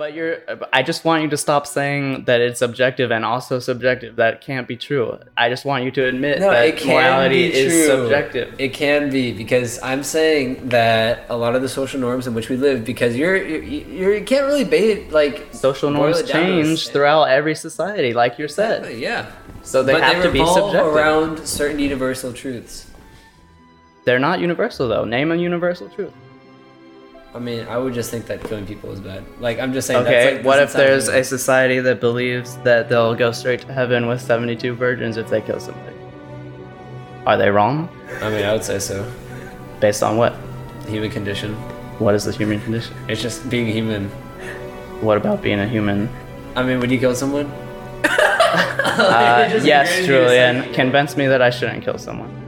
But you're. I just want you to stop saying that it's objective and also subjective. That can't be true. I just want you to admit No, that morality is subjective. It can be because I'm saying that a lot of the social norms in which we live, because you're you're, you're you can't really bait like Social norms it down to change throughout every society, like you said. Yeah, So they but have they to be subjective. around certain universal truths. They're not universal though. Name a universal truth. I mean, I would just think that killing people is bad. Like I'm just saying. Okay, that's like, what if there's a society that believes that they'll go straight to heaven with 72 virgins if they kill somebody? Are they wrong? I mean, I would say so. Based on what? The human condition. What is the human condition? It's just being human. What about being a human? I mean, would you kill someone? Uh, yes, Julian. Convince me that I shouldn't kill someone.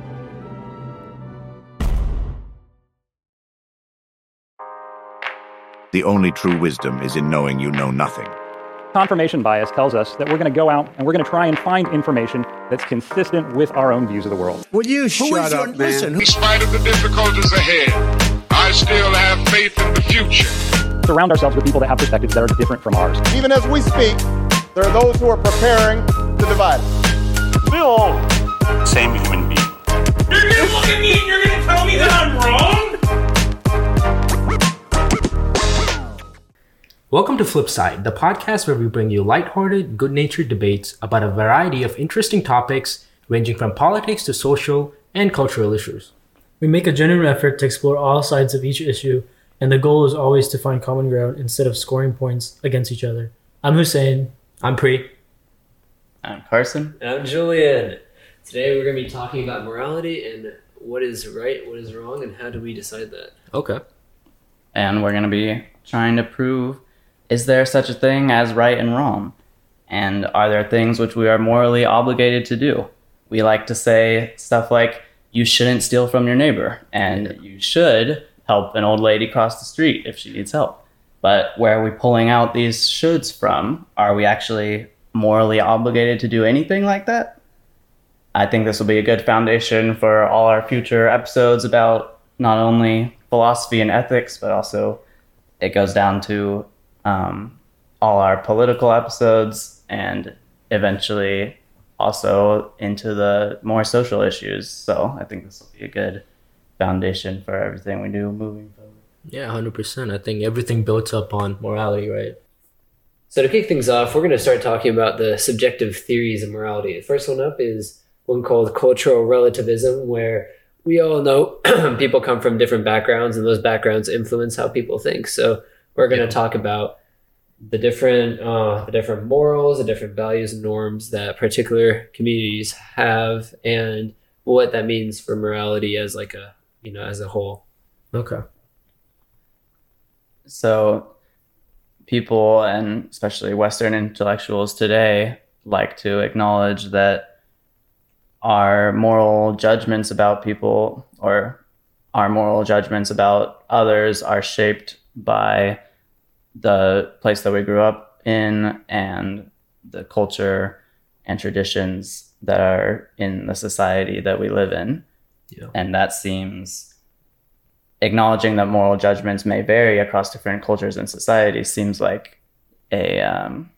The only true wisdom is in knowing you know nothing. Confirmation bias tells us that we're going to go out and we're going to try and find information that's consistent with our own views of the world. Will you shut up, man? In spite of the difficulties ahead, I still have faith in the future. Surround ourselves with people that have perspectives that are different from ours. Even as we speak, there are those who are preparing to divide us. Same human being. You're gonna look at me and you're gonna tell me that I'm wrong? Welcome to Flipside, the podcast where we bring you lighthearted, good natured debates about a variety of interesting topics ranging from politics to social and cultural issues. We make a genuine effort to explore all sides of each issue, and the goal is always to find common ground instead of scoring points against each other. I'm Hussein. I'm Pri. I'm Carson. And I'm Julian. Today we're going to be talking about morality and what is right, what is wrong, and how do we decide that. Okay. And we're going to be trying to prove is there such a thing as right and wrong? And are there things which we are morally obligated to do? We like to say stuff like, you shouldn't steal from your neighbor, and you should help an old lady cross the street if she needs help. But where are we pulling out these shoulds from? Are we actually morally obligated to do anything like that? I think this will be a good foundation for all our future episodes about not only philosophy and ethics, but also it goes down to um, all our political episodes and eventually also into the more social issues. So I think this will be a good foundation for everything we do moving forward. Yeah, 100%. I think everything built up on morality, right? So to kick things off, we're going to start talking about the subjective theories of morality. The first one up is one called cultural relativism, where we all know people come from different backgrounds, and those backgrounds influence how people think. So we're going to talk about the different uh, the different morals, the different values and norms that particular communities have, and what that means for morality as like a you know as a whole. Okay. So people and especially Western intellectuals today like to acknowledge that our moral judgments about people or our moral judgments about others are shaped by the place that we grew up in and the culture and traditions that are in the society that we live in. Yeah. And that seems acknowledging that moral judgments may vary across different cultures and societies seems like a um,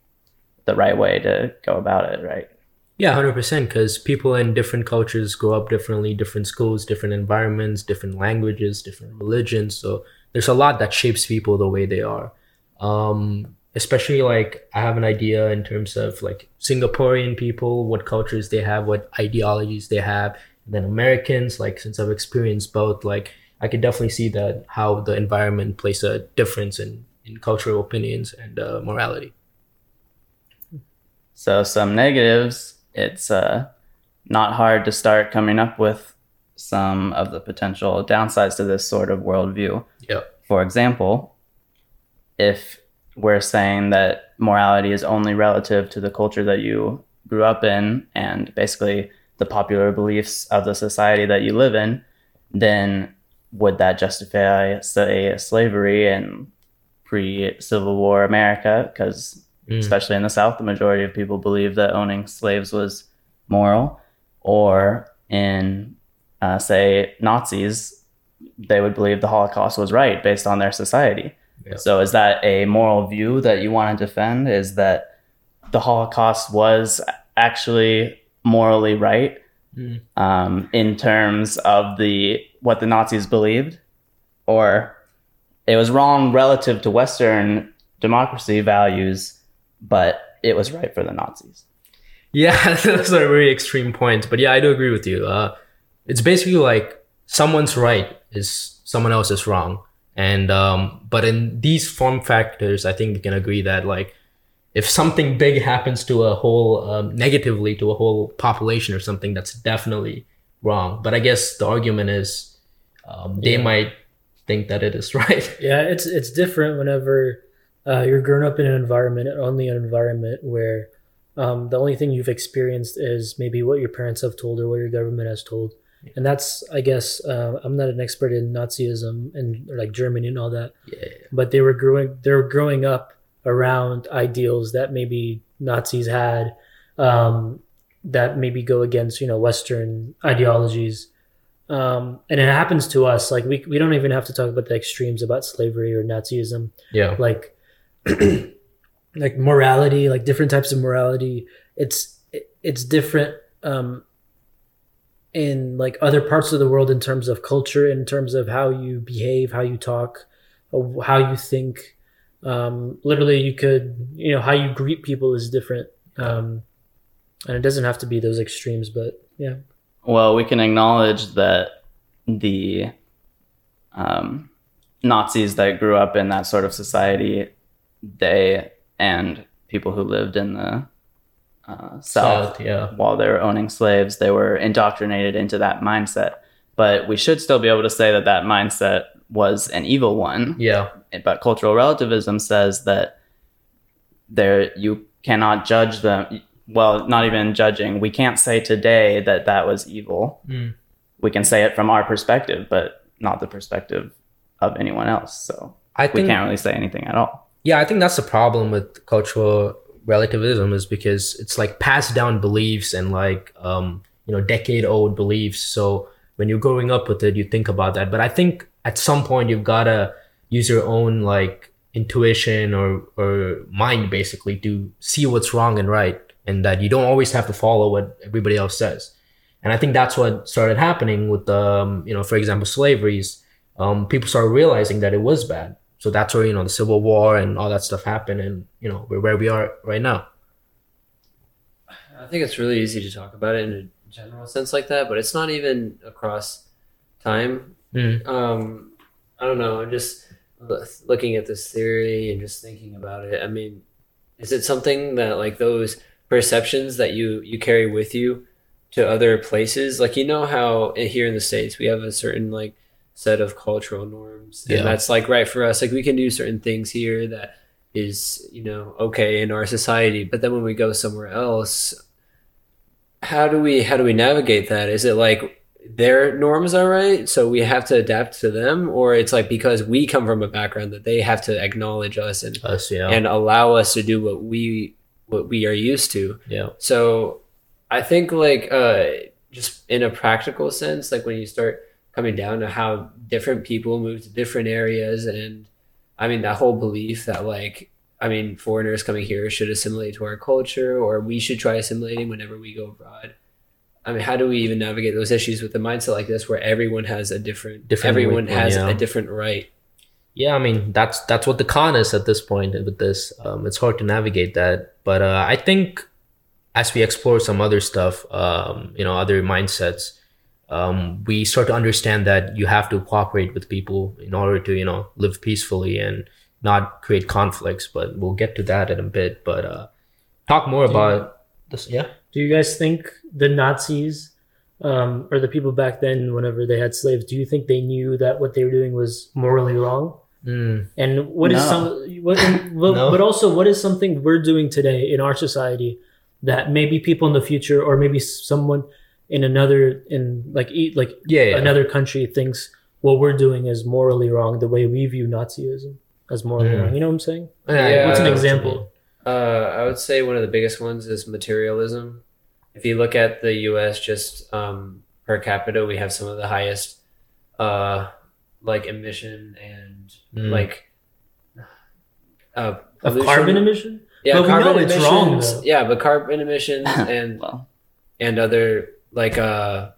the right way to go about it, right? Yeah, 100%. Because people in different cultures grow up differently, different schools, different environments, different languages, different religions. So there's a lot that shapes people the way they are. Um, especially like I have an idea in terms of like Singaporean people, what cultures they have, what ideologies they have. And then Americans, like since I've experienced both, like I could definitely see that how the environment plays a difference in, in cultural opinions and uh, morality. So some negatives, it's uh, not hard to start coming up with some of the potential downsides to this sort of worldview. For example, if we're saying that morality is only relative to the culture that you grew up in and basically the popular beliefs of the society that you live in, then would that justify, say, slavery in pre Civil War America? Because, Mm. especially in the South, the majority of people believed that owning slaves was moral. Or in, uh, say, Nazis, they would believe the Holocaust was right based on their society. Yeah. So is that a moral view that you want to defend? Is that the Holocaust was actually morally right Mm. um, in terms of the what the Nazis believed, or it was wrong relative to Western democracy values, but it was right for the Nazis? Yeah, those are very extreme points. But yeah, I do agree with you. Uh, it's basically like someone's right is someone else is wrong. And um, but in these form factors, I think we can agree that like if something big happens to a whole um, negatively to a whole population or something, that's definitely wrong. But I guess the argument is um, they Yeah. might think that it is right. Yeah, it's it's different whenever uh, you're grown up in an environment, only an environment where um, the only thing you've experienced is maybe what your parents have told or what your government has told, and that's I guess uh, I'm not an expert in Nazism and like Germany and all that, Yeah. but they were growing they were growing up around ideals that maybe Nazis had, um, that maybe go against you know Western ideologies. Um, and it happens to us. Like we, we don't even have to talk about the extremes about slavery or Nazism. Yeah. Like, like morality, like different types of morality. It's it, it's different um, in like other parts of the world in terms of culture, in terms of how you behave, how you talk, uh, how you think. Um, literally, you could you know how you greet people is different, um, and it doesn't have to be those extremes. But yeah. Well, we can acknowledge that the um, Nazis that grew up in that sort of society, they and people who lived in the uh, South, South, yeah. while they were owning slaves, they were indoctrinated into that mindset. But we should still be able to say that that mindset was an evil one. Yeah. But cultural relativism says that there you cannot judge them. Well, not even judging. We can't say today that that was evil. Mm. We can say it from our perspective, but not the perspective of anyone else. So I think, we can't really say anything at all. Yeah, I think that's the problem with cultural relativism is because it's like passed down beliefs and like um, you know decade old beliefs. So when you're growing up with it, you think about that. But I think at some point you've gotta use your own like intuition or or mind basically to see what's wrong and right, and that you don't always have to follow what everybody else says. And I think that's what started happening with um, you know, for example, slaveries. Um, people started realizing that it was bad. So that's where you know the Civil War and all that stuff happened, and you know we're where we are right now. I think it's really easy to talk about it in a general sense like that, but it's not even across time. Mm. Um, I don't know. I'm just looking at this theory and just thinking about it. I mean, is it something that like those perceptions that you you carry with you to other places? Like you know how here in the states we have a certain like set of cultural norms, Yeah. and that's like right for us. Like we can do certain things here that is you know okay in our society, but then when we go somewhere else, how do we how do we navigate that? Is it like their norms are right, so we have to adapt to them, or it's like because we come from a background that they have to acknowledge us and Us, yeah, and allow us to do what we what we are used to. yeah, So I think like uh just in a practical sense, like when you start coming down to how different people move to different areas and I mean that whole belief that like I mean foreigners coming here should assimilate to our culture or we should try assimilating whenever we go abroad. I mean, how do we even navigate those issues with a mindset like this where everyone has a different, Different everyone has yeah. a different right? yeah. I mean that's that's what the con is at this point with this. Um, it's hard to navigate that, but uh, I think as we explore some other stuff, um, you know, other mindsets, um, we start to understand that you have to cooperate with people in order to you know live peacefully and not create conflicts. But we'll get to that in a bit. But uh, talk more about this. Yeah. Do you guys think the Nazis um, or the people back then, whenever they had slaves, do you think they knew that what they were doing was morally wrong? Mm. And what is No. some what, what No. but also what is something we're doing today in our society that maybe people in the future or maybe someone in another in like eat like Yeah, yeah. another country thinks what we're doing is morally wrong the way we view Nazism as morally Mm. wrong. You know what I'm saying? Yeah, What's an I what example? Uh, I would say one of the biggest ones is materialism. If you look at the U.S. just um, per capita, we have some of the highest, uh, like emission and Mm. like uh, Of carbon emission? Yeah, But we carbon know it's emissions. wrong, yeah, but carbon emissions and well, and other like uh,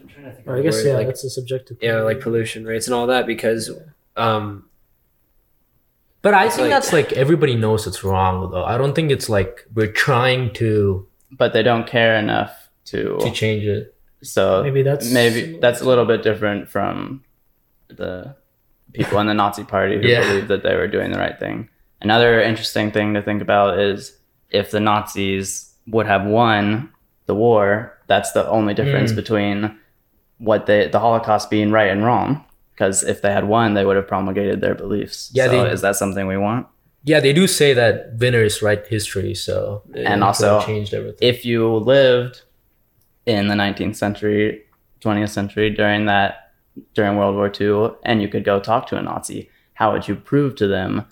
I'm trying to think Or I guess word, yeah, like, that's a subjective. yeah, like pollution rates and all that because um, But I think like- that's like everybody knows it's wrong though. I don't think it's like we're trying to but they don't care enough to to change it. So Maybe that's- maybe that's a little bit different from the people in the Nazi Party who Yeah. believed that they were doing the right thing. Another interesting thing to think about is if the Nazis would have won the war, that's the only difference Mm. between what they the Holocaust being right and wrong. Because if they had won, they would have promulgated their beliefs. Yeah, so they- is that something we want? Yeah, they do say that winners write history, so And also, changed everything. if you lived in the 19th century, 20th century during that during World War II, and you could go talk to a Nazi, how would you prove to them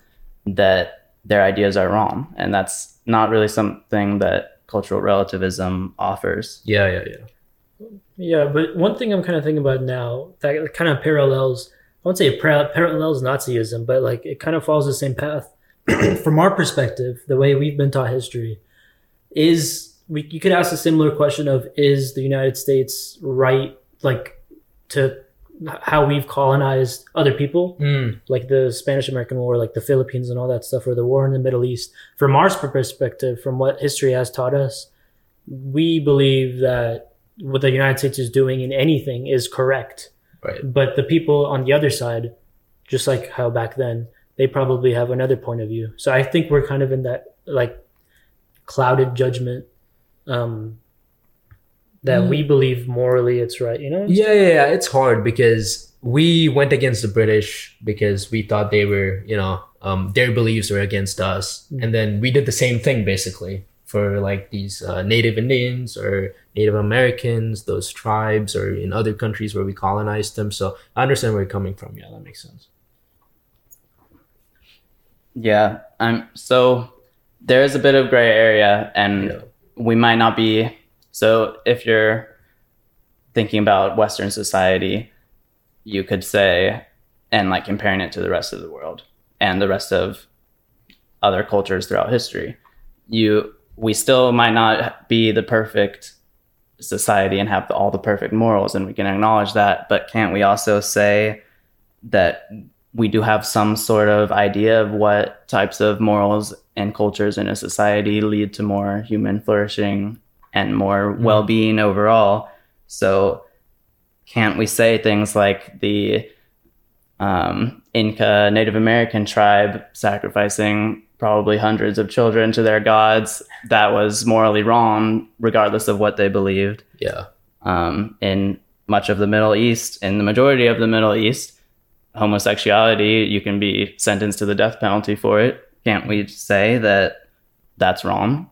that their ideas are wrong? And that's not really something that cultural relativism offers. yeah, yeah, yeah. Yeah, but one thing I'm kind of thinking about now that kind of parallels. I won't say it par- parallels Nazism, but like it kind of follows the same path. From our perspective, the way we've been taught history is we. You could ask a similar question of is the United States right, like to how we've colonized other people, Mm, like the Spanish American War, like the Philippines and all that stuff, or the war in the Middle East. From our perspective, from what history has taught us, we believe that what the United States is doing in anything is correct. right. But the people on the other side, just like how back then, they probably have another point of view. So I think we're kind of in that like clouded judgment um, that we believe morally it's right. You know? Yeah, yeah, yeah. It's hard because we went against the British because we thought they were, you know, um, their beliefs were against us, and then we did the same thing basically for like these uh, Native Indians or Native Americans, those tribes, or in other countries where we colonized them. So I understand where you're coming from. Yeah, that makes sense. Yeah, I'm so there is a bit of gray area, and Yeah. we might not be. So if you're thinking about Western society, you could say, and like comparing it to the rest of the world and the rest of other cultures throughout history, you we still might not be the perfect society and have the, all the perfect morals, and we can acknowledge that. But can't we also say that we do have some sort of idea of what types of morals and cultures in a society lead to more human flourishing and more well-being overall so can't we say things like the um, inca native american tribe sacrificing probably hundreds of children to their gods that was morally wrong regardless of what they believed Yeah. um, in much of the Middle East, in the majority of the Middle East, homosexuality, you can be sentenced to the death penalty for it. Can't we say that that's wrong?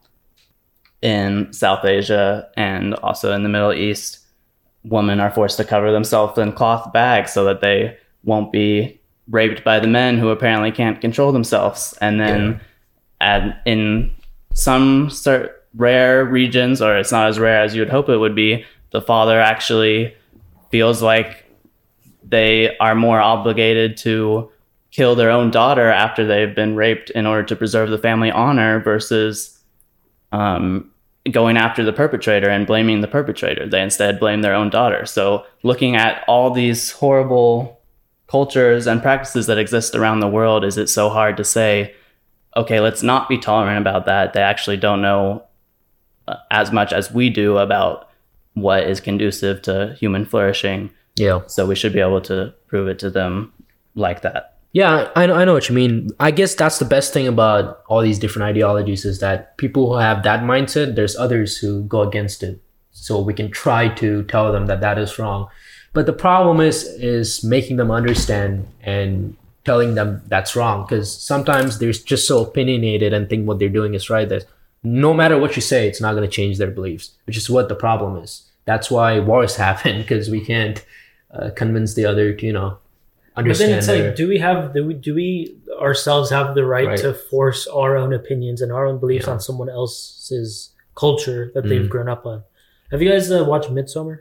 In South Asia and also in the Middle East, women are forced to cover themselves in cloth bags so that they won't be raped by the men who apparently can't control themselves. And then at, in some rare regions, or it's not as rare as you would hope it would be, the father actually feels like they are more obligated to kill their own daughter after they've been raped in order to preserve the family honor versus um, going after the perpetrator and blaming the perpetrator. They instead blame their own daughter. So, looking at all these horrible cultures and practices that exist around the world, is it so hard to say, okay, let's not be tolerant about that? They actually don't know uh, as much as we do about what is conducive to human flourishing. Yeah. So we should be able to prove it to them like that. Yeah, I know, I know what you mean. I guess that's the best thing about all these different ideologies is that people who have that mindset, there's others who go against it. So we can try to tell them that that is wrong. But the problem is is making them understand and telling them that's wrong because sometimes they're just so opinionated and think what they're doing is right that no matter what you say, it's not going to change their beliefs, which is what the problem is. That's why wars happen because we can't uh, convince the other to, you know, But then it's their- like, do we have do we, do we ourselves have the right, Right. to force our own opinions and our own beliefs Yeah. on someone else's culture that they've Mhm. grown up on? Have you guys uh, watched Midsommar,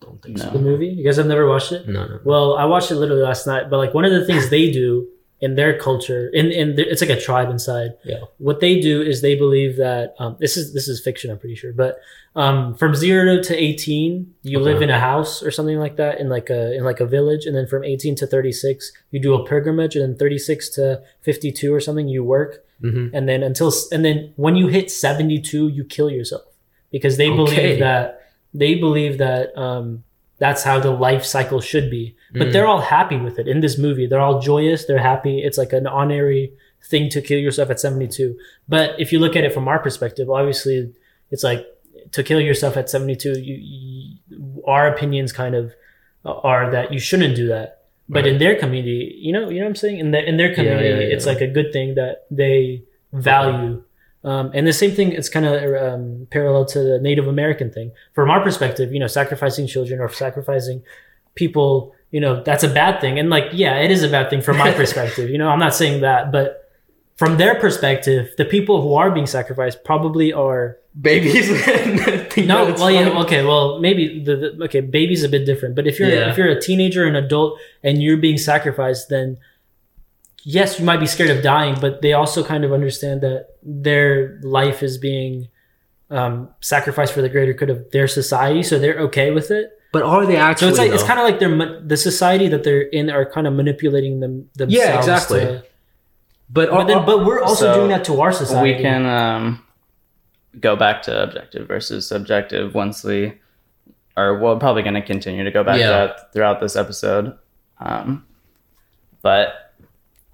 don't think No. so. the movie? You guys have never watched it? No, no. Well, I watched it literally last night, but like one of the things they do in their culture, in in the, it's like a tribe inside. Yeah. What they do is they believe that um, this is this is fiction, I'm pretty sure, but um, from zero to eighteen, you Okay. live in a house or something like that in like a in like a village, and then from eighteen to thirty six, you do a pilgrimage, and then thirty six to fifty two or something, you work, hmm and then until and then when you hit 72 you kill yourself because they Okay. believe that they believe that um that's how the life cycle should be but Mm. they're all happy with it. In this movie they're all joyous they're happy. It's like an honorary thing to kill yourself at 72 but if you look at it from our perspective obviously it's like to kill yourself at 72 you, you our opinions kind of are that you shouldn't do that. But in their community you know you know what i'm saying? In, the, in their community yeah, yeah. it's like a good thing that they value. Um, and the same thing it's kind of um, parallel to the native american thing. From our perspective you know sacrificing children or sacrificing people you know that's a bad thing and like yeah it is a bad thing from my perspective you know i'm not saying that but from their perspective the people who are being sacrificed probably are Babies. no, well, yeah, okay, well, maybe the, the okay, baby's a bit different, but if you're Yeah. if you're a teenager, an adult, and you're being sacrificed, then yes, you might be scared of dying, but they also kind of understand that their life is being um, sacrificed for the greater good of their society, so they're okay with it. But are they actually? So it's like it's kind of like they're ma- the society that they're in are kind of manipulating them themselves. Yeah, exactly. to- But, but, then, but we're also So doing that to our society. we can um, go back to objective versus subjective once we or we're probably going to continue to go back Yeah. to that throughout this episode um, but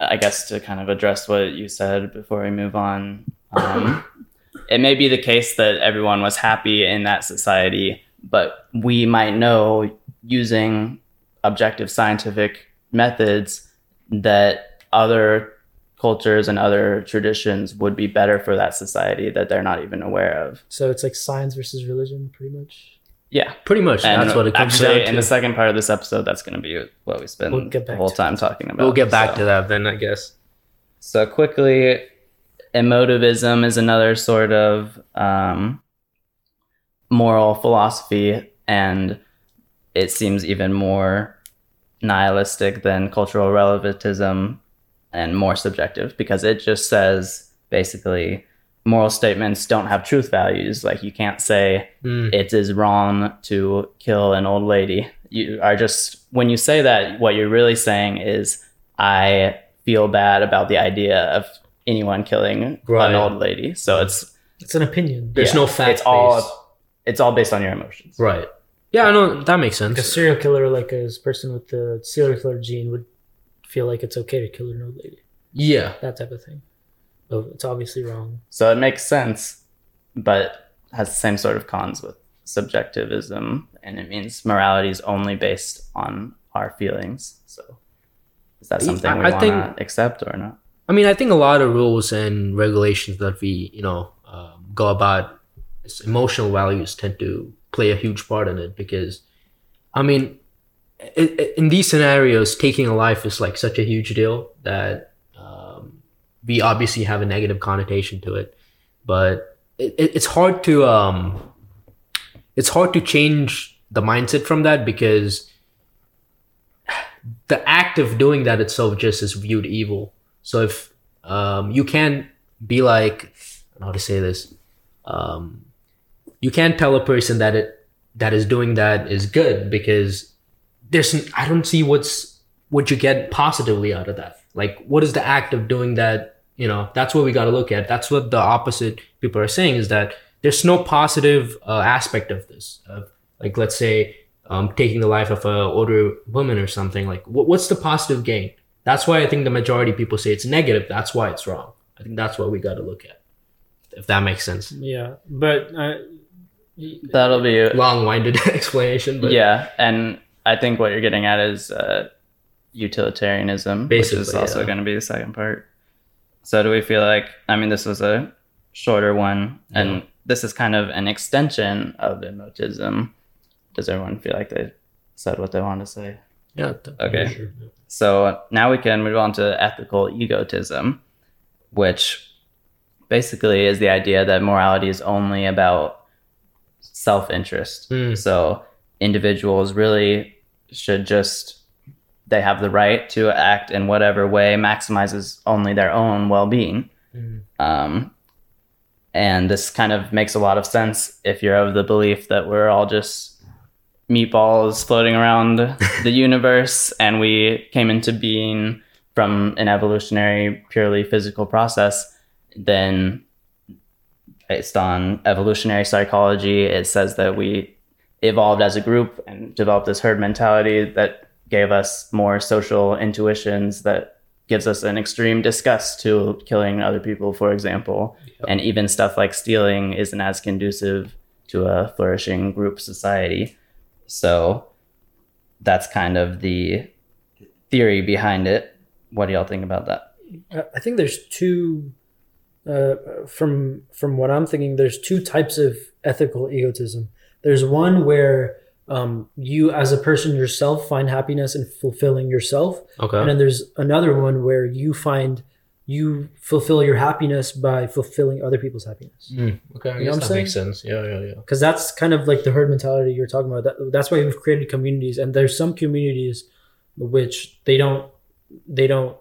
i guess to kind of address what you said before we move on um, it may be the case that everyone was happy in that society but we might know using objective scientific methods that other cultures and other traditions would be better for that society that they're not even aware of. so it's like science versus religion, pretty much. Yeah. pretty much And that's what it comes actually, down to. in the second part of this episode, that's going to be what we spend We'll get the whole to time talking about. we'll get back So- to that then, I guess. So quickly, emotivism is another sort of um, moral philosophy, and it seems even more nihilistic than cultural relativism and more subjective because it just says basically moral statements don't have truth values. Like you can't say Mm. it is wrong to kill an old lady. You are just when you say that, what you're really saying is I feel bad about the idea of anyone killing Right. an old lady. So it's It's an opinion. There's no fact It's all. It's all based on your emotions. Right. Yeah, I know that makes sense. Like a serial killer, like a person with the serial killer gene, would feel like it's okay to kill an old lady. Yeah. That type of thing. So it's obviously wrong. So it makes sense, but has the same sort of cons with subjectivism, and it means morality is only based on our feelings. So is that I- something we I want think- to accept or not? I mean, I think a lot of rules and regulations that we, you know, um, go about, emotional values tend to play a huge part in it because, I mean, i i in these scenarios, taking a life is like such a huge deal that um, we obviously have a negative connotation to it, but it, it- it's hard to um, it's hard to change the mindset from that because the act of doing that itself just is viewed evil. So if um, you can't be like, I don't know how to say this, um, you can't tell a person that it that is doing that is good because there's I don't see what's what you get positively out of that. Like, what is the act of doing that? You know, that's what we got to look at. That's what the opposite people are saying is that there's no positive uh, aspect of this. Of like, let's say, um, taking the life of a older woman or something. Like, what, what's the positive gain? That's why I think the majority of people say it's negative. That's why it's wrong. I think that's what we got to look at. If that makes sense. Yeah, but uh, That'll be a Long-winded explanation, but yeah, and I think what you're getting at is uh, utilitarianism, which is also yeah. going to be the second part. So do we feel like? I mean, this was a shorter one, and Yeah. this is kind of an extension of emotivism. Does everyone feel like they said what they want to say? yeah. Okay. sure. So now we can move on to ethical egotism, which basically is the idea that morality is only about self interest. Mm. So individuals really should just they have the right to act in whatever way maximizes only their own well-being. Um, and this kind of makes a lot of sense if you're of the belief that we're all just meatballs floating around the universe and we came into being from an evolutionary, purely physical process, then based on evolutionary psychology, it says that we evolved as a group and developed this herd mentality that gave us more social intuitions that gives us an extreme disgust to killing other people, for example. And even stuff like stealing isn't as conducive to a flourishing group society. So that's kind of the theory behind it. What do y'all think about that? I- I think there's two. Uh, from from what I'm thinking, there's two types of ethical egotism. There's one where um, you, as a person yourself, find happiness in fulfilling yourself, Okay. and then there's another one where you find you fulfill your happiness by fulfilling other people's happiness. Mm, okay, I You know guess what I'm that makes sense. Yeah, yeah, yeah. because that's kind of like the herd mentality you're talking about. That, that's why we've created communities, and there's some communities which they don't they don't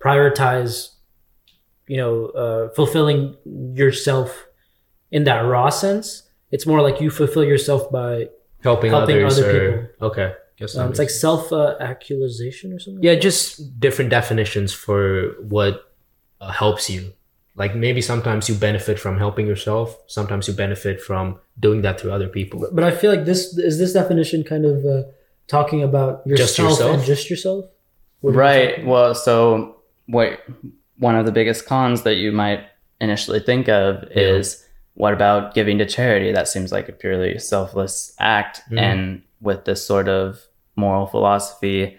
prioritize, you know, uh, fulfilling yourself in that raw sense. It's more like you fulfill yourself by Helping, Helping others. other or, people. Okay. Guess um, it's like sense. self uh, actualization or something. yeah, just different definitions for what uh, helps you. Like maybe sometimes you benefit from helping yourself. Sometimes you benefit from doing that through other people. but I feel like this is this definition kind of uh, talking about yourself, Just yourself? and just yourself. What Right. Well, so what one of the biggest cons that you might initially think of is what about giving to charity? That seems like a purely selfless act. Mhm. And with this sort of moral philosophy,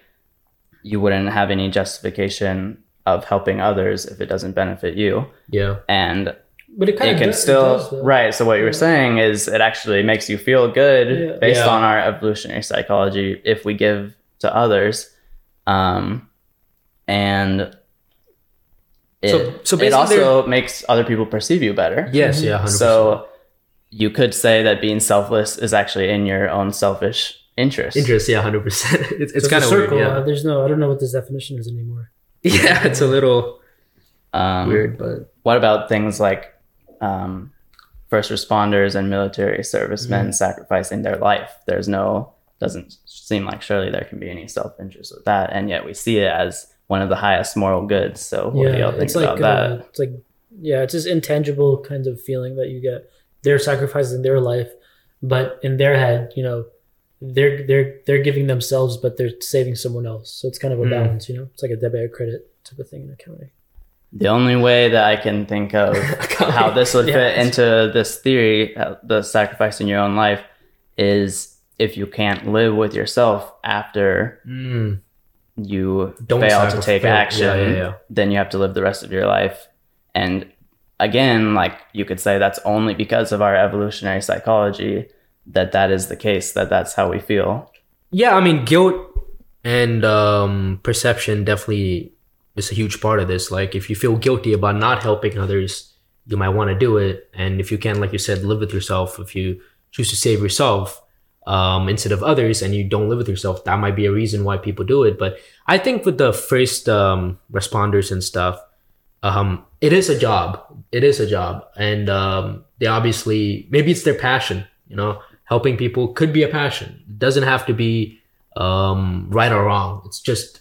you wouldn't have any justification of helping others if it doesn't benefit you. Yeah. And But it it can does, it still does, right so what you were Yeah. saying is it actually makes you feel good Yeah. based Yeah. on our evolutionary psychology if we give to others um and it, So- so it also makes other people perceive you better Yes. Yeah. 100%. so you could say that being selfless is actually in your own selfish interest interest. Yeah. Hundred percent. It's it's So kind of a weird. circle. Yeah. uh, there's no. I don't know what this definition is anymore. yeah. It's a little um, weird, but what about things like um, first responders and military servicemen sacrificing their life? There's no doesn't seem like surely there can be any self interest with that, and yet we see it as one of the highest moral goods. So what do y'all think it's like about that? Uh, it's like yeah, it's this intangible kind of feeling that you get. They're sacrificing their life, but in their head, you know, they're they're they're giving themselves, but they're saving someone else. So it's kind of a Mm. balance, you know. It's like a debit or credit type of thing in accounting. The only way that I can think of how this would Yeah. fit into this theory, uh, the sacrificing your own life, is if you can't live with yourself after mm, you Don't fail to take yeah, action, yeah, yeah. then you have to live the rest of your life. And again, like you could say that's only because of our evolutionary psychology that that is the case, that that's how we feel. yeah. I mean, guilt and um, perception definitely is a huge part of this. Like, if you feel guilty about not helping others, you might want to do it. And if you can, like you said, live with yourself, if you choose to save yourself um, instead of others and you don't live with yourself, that might be a reason why people do it. But I think with the first um, responders and stuff, um, it is a job. It is a job. And um, they obviously, maybe it's their passion, you know, helping people could be a passion. It doesn't have to be um, right or wrong. It's just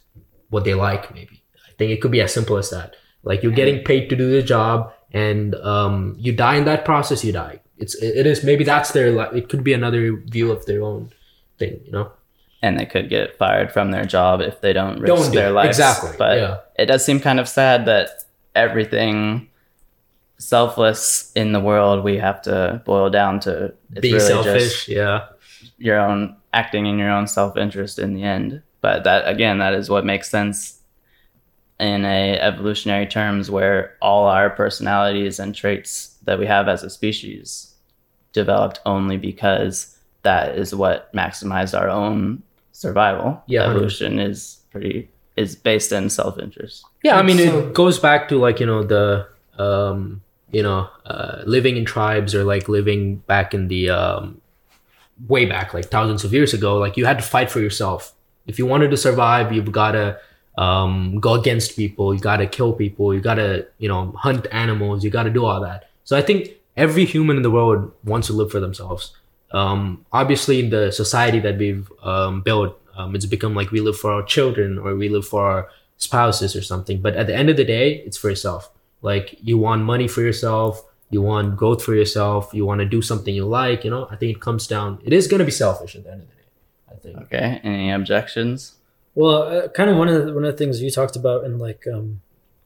what they like, maybe. I think it could be as simple as that. Like you're getting paid to do the job and um, you die in that process, you die. It's, it is, maybe that's their, li- it could be another view of their own thing, you know? And they could get fired from their job if they don't risk Don't do their lives. Exactly, But yeah. it does seem kind of sad that everything selfless in the world we have to boil down to it's Being really selfish, just yeah. your own acting in your own self-interest in the end but that again that is what makes sense in a evolutionary terms where all our personalities and traits that we have as a species developed only because that is what maximized our own survival Yeah, 100. evolution is pretty is based in self-interest Yeah, I mean, So- it goes back to like you know the um, you know uh, living in tribes or like living back in the um, way back like thousands of years ago. Like you had to fight for yourself. If you wanted to survive, you've got to um, go against people. You got to kill people. You got to, you know, hunt animals. You got to do all that. So I think every human in the world wants to live for themselves. Um, obviously, in the society that we've um, built, um, it's become like we live for our children or we live for our spouses or something. But at the end of the day, it's for yourself. Like you want money for yourself, you want growth for yourself, you want to do something you like. You know, I think it comes down. It is going to be selfish at the end of the day. I think. Okay. Any objections? Well, uh, kind of one of the, one of the things you talked about in like um,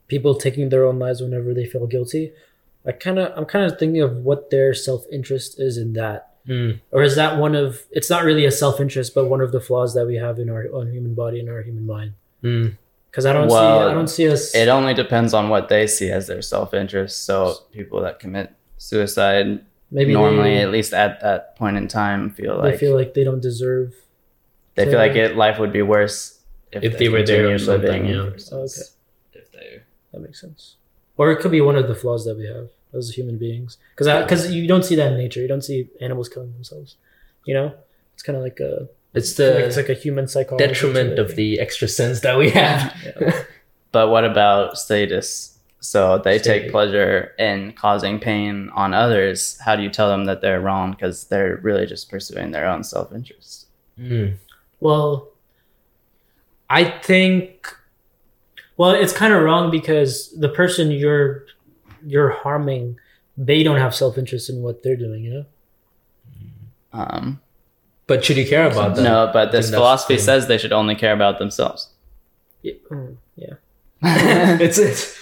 people taking their own lives whenever they feel guilty. I kind of I'm kind of thinking of what their self interest is in that, Mm. or is that one of it's not really a self interest, but one of the flaws that we have in our own human body and our human mind. Mm. Because I don't Well, see I don't see us. It only depends on what they see as their self interest. So people that commit suicide maybe normally, they, at least at that point in time, feel like they feel like they don't deserve. they feel like it life would be worse If they were there or something, living yeah. versus If they That makes sense. Or it could be one of the flaws that we have as human beings. Because because you don't see that in nature. You don't see animals killing themselves. You know, it's kind of like a It's the it's like a human psychology. detriment of the extra sense that we have. Yeah. But what about sadists? So they take pleasure in causing pain on others. How do you tell them that they're wrong because they're really just pursuing their own self interest? Mm. Well, I think. Well, it's kind of wrong because the person you're you're harming, they don't have self interest in what they're doing. You know. Um, But should you care about them? no, but this philosophy the thing. says they should only care about themselves. Yeah. mm, yeah. it's it.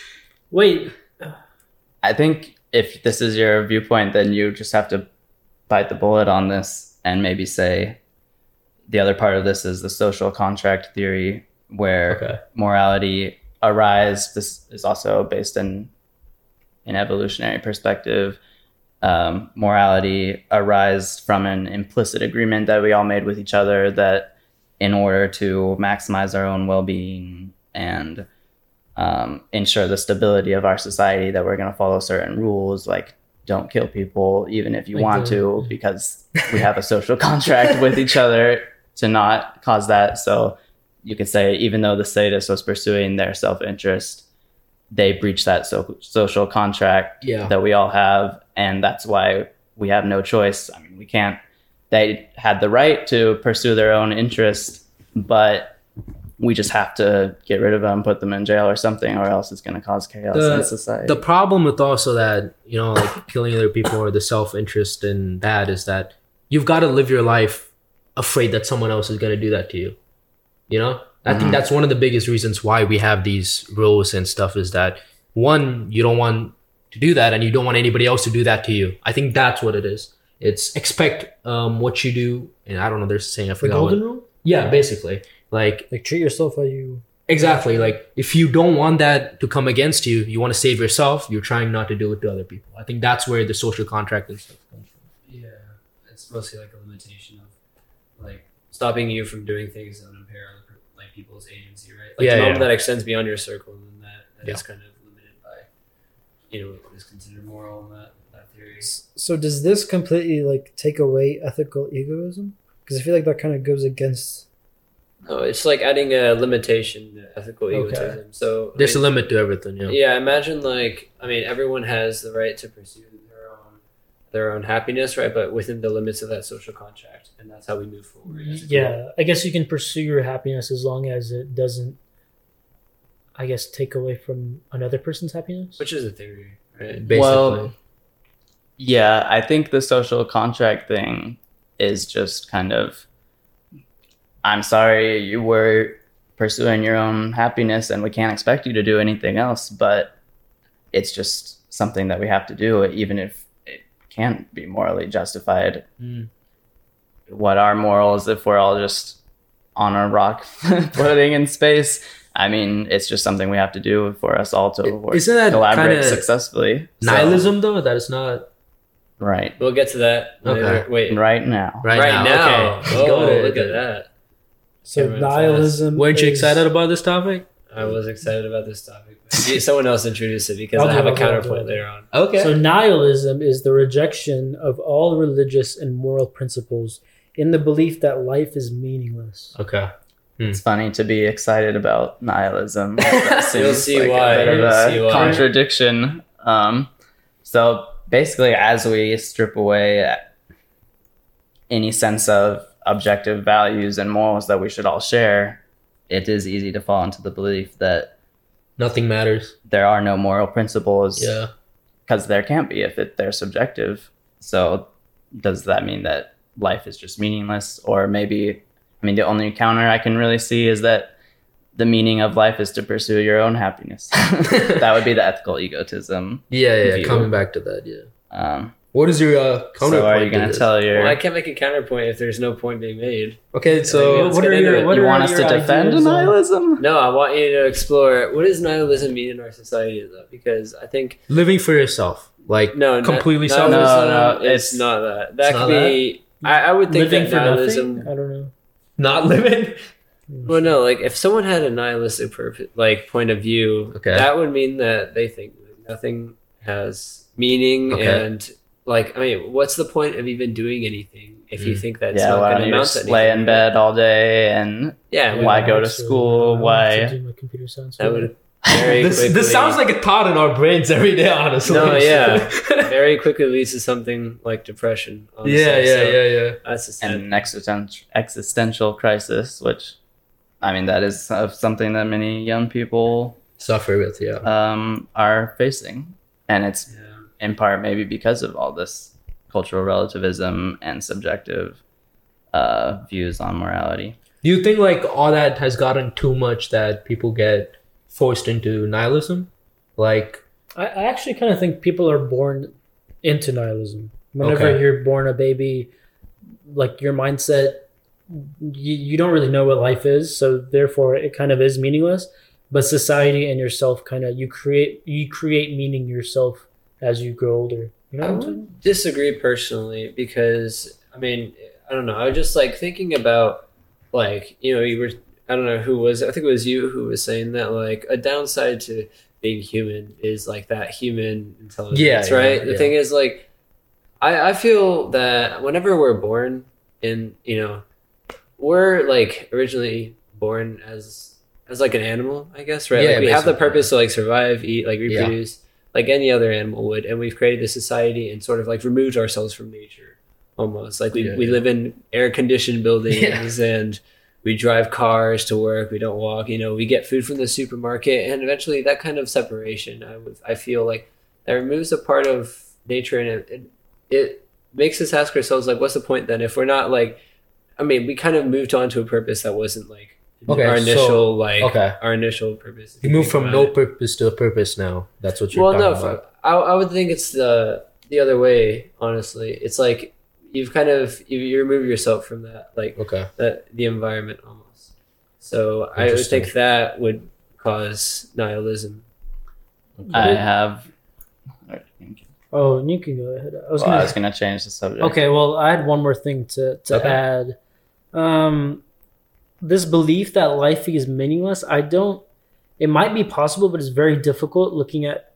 Wait. I think if this is your viewpoint, then you just have to bite the bullet on this and maybe say the other part of this is the social contract theory, where Okay. morality arise. This is also based in an evolutionary perspective. Um, morality arise from an implicit agreement that we all made with each other that in order to maximize our own well-being and um, ensure the stability of our society that we're going to follow certain rules like don't kill people even if you Like want the- to because we have a social contract with each other to not cause that so you could say even though the sadist was pursuing their self-interest they breached that so- social contract Yeah. that we all have and that's why we have no choice i mean we can't they had the right to pursue their own interest but we just have to get rid of them put them in jail or something or else it's going to cause chaos The- in society the problem with also that you know like killing other people or the self interest in that is that you've got to live your life afraid that someone else is going to do that to you. You know, I think that's one of the biggest reasons why we have these rules and stuff is that one you don't want to do that and you don't want anybody else to do that to you. I think that's what it is. It's expect um, what you do, and I don't know. There's a saying I forgot. The golden what- rule. Yeah, basically, like Like treat yourself how you. Exactly. Like if you don't want that to come against you, you want to save yourself, you're trying not to do it to other people. I think that's where the social contract and stuff comes from. Yeah, it's mostly like a limitation of like stopping you from doing things that would impair other per- like people's agency, right? Like Yeah, the moment yeah. that extends beyond your circle, then that, that is Yeah. kind of limited by you know what is considered moral in that that theory. So does this completely like take away ethical egoism? Because I feel like that kind of goes against. No, it's like adding a limitation to ethical Okay. egotism. So I There's a limit to everything, yeah. Yeah, imagine like I mean, everyone has the right to pursue their own happiness, right? But within the limits of that social contract, and that's how we move forward. as group. Yeah, I guess you can pursue your happiness as long as it doesn't. I guess take away from another person's happiness. which is a theory, right? Basically. Well, yeah i think the social contract thing is just kind of i'm sorry you were pursuing your own happiness and we can't expect you to do anything else but it's just something that we have to do even if it can't be morally justified Mm. what are morals if we're all just on a rock floating in space i mean it's just something we have to do for us all to work, isn't that collaborate kinda successfully So- nihilism though? That is not right We'll get to that Okay. Wait, right now right, right, now. now. Okay. Oh, look at that. so Everyone nihilism. Weren't you excited about this topic? I was excited about this topic. Someone else introduce it because I'll I have it, a I'll do it, I'll counterpoint do later on. Okay. So nihilism is the rejection of all religious and moral principles in the belief that life is meaningless. okay. It's funny to be excited about nihilism. That You'll see like why, A bit of you'll a see why. contradiction. Um, so basically, as we strip away any sense of objective values and morals that we should all share, it is easy to fall into the belief that Nothing matters. there are no moral principles Yeah. because there can't be if it, they're subjective. So does that mean that life is just meaningless? Or maybe, I mean, the only counter I can really see is that the meaning of life is to pursue your own happiness. that would be the ethical egotism. Yeah, yeah. View. Coming back to that, yeah. Um, What is your uh, counterpoint? so are you going to tell your? Well, I can't make a counterpoint if there's no point being made. Okay, so let's what get are your what you are want us to defend ideas on- nihilism? No, I want you to explore what does nihilism mean in our society, though, because I think living for yourself, like no, completely no, selfish. nihilism No, no, it's, it's- not that. That it's could not be. I, I would think living that nihilism. nothing. I don't know. Not living. Well, no, like if someone had a nihilistic purpose, like point of view, Okay. that would mean that they think nothing has meaning, Okay. and like I mean, what's the point of even doing anything if you Mm. think that's yeah, not going to you amount to anything? lay in bed all day and Yeah, Why go to school? I Why- to do my computer science that would very This, quickly, this sounds like a thought in our brains every day, honestly. no, yeah, very quickly leads to something like depression. Honestly. yeah, yeah, So yeah, yeah. That's just and an existential existential crisis, which I mean that is uh, something that many young people Suffer with, yeah. um, are facing, and it's Yeah. In part maybe because of all this cultural relativism and subjective uh, views on morality. Do you think like all that has gotten too much that people get forced into nihilism? Like, I, I actually kind of think people are born into nihilism. Whenever Okay. you're born a baby, like your mindset, you, you don't really know what life is, so therefore it kind of is meaningless. But society and yourself kind of you create you create meaning yourself as you grow older. You know I what I'm saying? would disagree personally because I mean I don't know. I was just like thinking about like you know you were I don't know who was I think it was you who was saying that like a downside to being human is like that human intelligence, Yeah, yeah, right? the yeah. thing is like I I feel that whenever we're born in you know we're like originally born as as like an animal, I guess, right? Yeah, like we have the purpose to like survive, eat, like reproduce, like any other animal would, and we've created this society and sort of like removed ourselves from nature, almost like we Yeah, we yeah. live in air conditioned buildings and we drive cars to work. We don't walk. You know, we get food from the supermarket, and eventually that kind of separation, I would, I feel like that removes a part of nature, and it, it it makes us ask ourselves like, what's the point then if we're not like, I mean, we kind of moved on to a purpose that wasn't like Okay, our so- initial like okay. our initial purpose. you move from no it. purpose to a purpose now. That's what you're well, no, talking about. I, I would think it's the the other way. Honestly, it's like you've kind of you, you remove yourself from that like Okay. that the environment almost. So I would think that would cause nihilism. I have. Oh, you can go ahead. I was Well, gonna I was gonna change the subject. Okay, well, I had one more thing to, to Okay. add. Um, this belief that life is meaningless, I don't. It might be possible, but it's very difficult looking at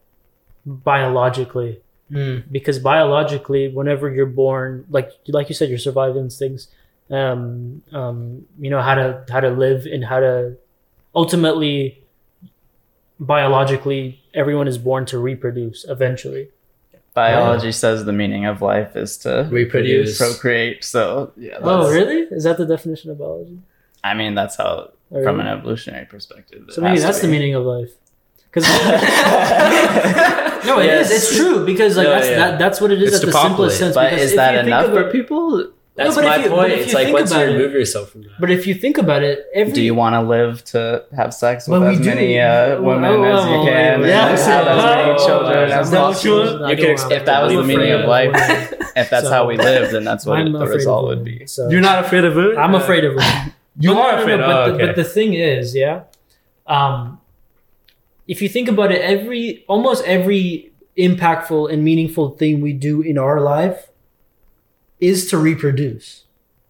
biologically Mm. because biologically, whenever you're born, like like you said, your survival instincts, um, um, you know how to how to live and how to ultimately, biologically, everyone is born to reproduce eventually. Biology says the meaning of life is to Reproduce. procreate. So yeah. Oh, really? Is that the definition of biology? I mean, that's how, Or- from an evolutionary perspective. So maybe that's the meaning of life. Because no, it is. Yes. It's true because like No, that's yeah. that, that's what it is It's at the simplest sense. But is that enough for people? That's but if my you- point. It's like think once you about it- remove yourself from that. But if you think about it, every Do you want to live to have sex with Well, as many uh, Well, women well, as you well, can? and yeah, have so- as many oh, children as possible? You can expect If that was the meaning of life, if that's So, how we live, then that's what I'm the result would be. So. You're not afraid of it? I'm afraid of women. You But are no, no, afraid. no, oh, but, the, but the thing is, yeah, um, if you think about it, every almost every impactful and meaningful thing we do in our life is to reproduce.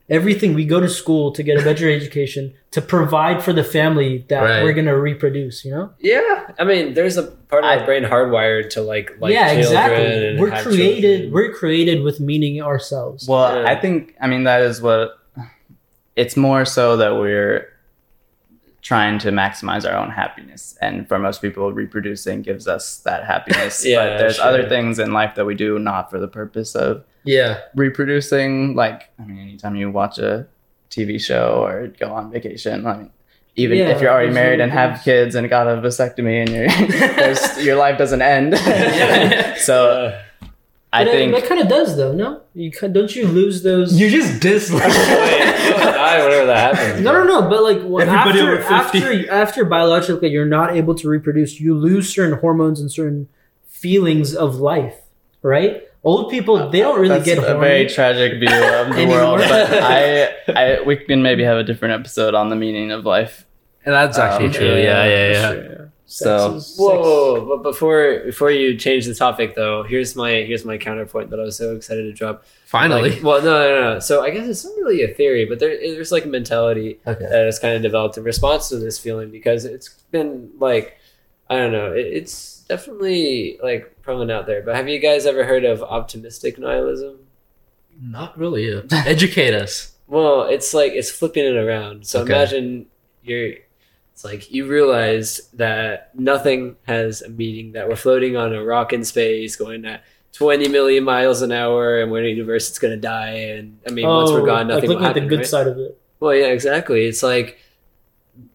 Everything we go to school to get a better education to provide for the family that Right. we're gonna reproduce. You know? yeah, I mean, there's a part of I- my brain hardwired to like like yeah, children exactly. and We're have created. children. We're created with meaning ourselves. Well, Yeah. I think I mean that is what it's more so that we're trying to maximize our own happiness. And for most people, reproducing gives us that happiness. Yeah, but there's sure. other things in life that we do not for the purpose of Yeah. reproducing. Like, I mean, anytime you watch a TV show or go on vacation, I mean, even Yeah, if you're already married and have kids and got a vasectomy and your your life doesn't end. so I But it- think that kind of does though. No, you don't you lose those? You just dislike. die whenever that happens. no, no, no. But like when Everybody after, over 50. after after biologically you're not able to reproduce, you lose certain hormones and certain feelings of life. Right? Old people they don't really that's get a horny. very tragic view of the world. But I, I, we can maybe have a different episode on the meaning of life. And that's actually Um, true. Yeah, yeah, yeah. Sure. So- Sex Whoa, sex- whoa, whoa, but before before you change the topic though, here's my here's my counterpoint that I was so excited to drop. Finally. Like, well, no, no, no. So I guess it's not really a theory, but there, there's like a mentality okay. that has kind of developed in response to this feeling because it's been like, I don't know, it, it's definitely like prevalent out there. But have you guys ever heard of optimistic nihilism? Not really. Educate us. Well, it's like it's flipping it around. So Okay. imagine you're it's like you realize that nothing has a meaning, that we're floating on a rock in space going at 20 million miles an hour and we're in a universe that's going to die. And I mean, once we're gone, Oh, like nothing will looking at the good right? side of it. Well, yeah, exactly. It's like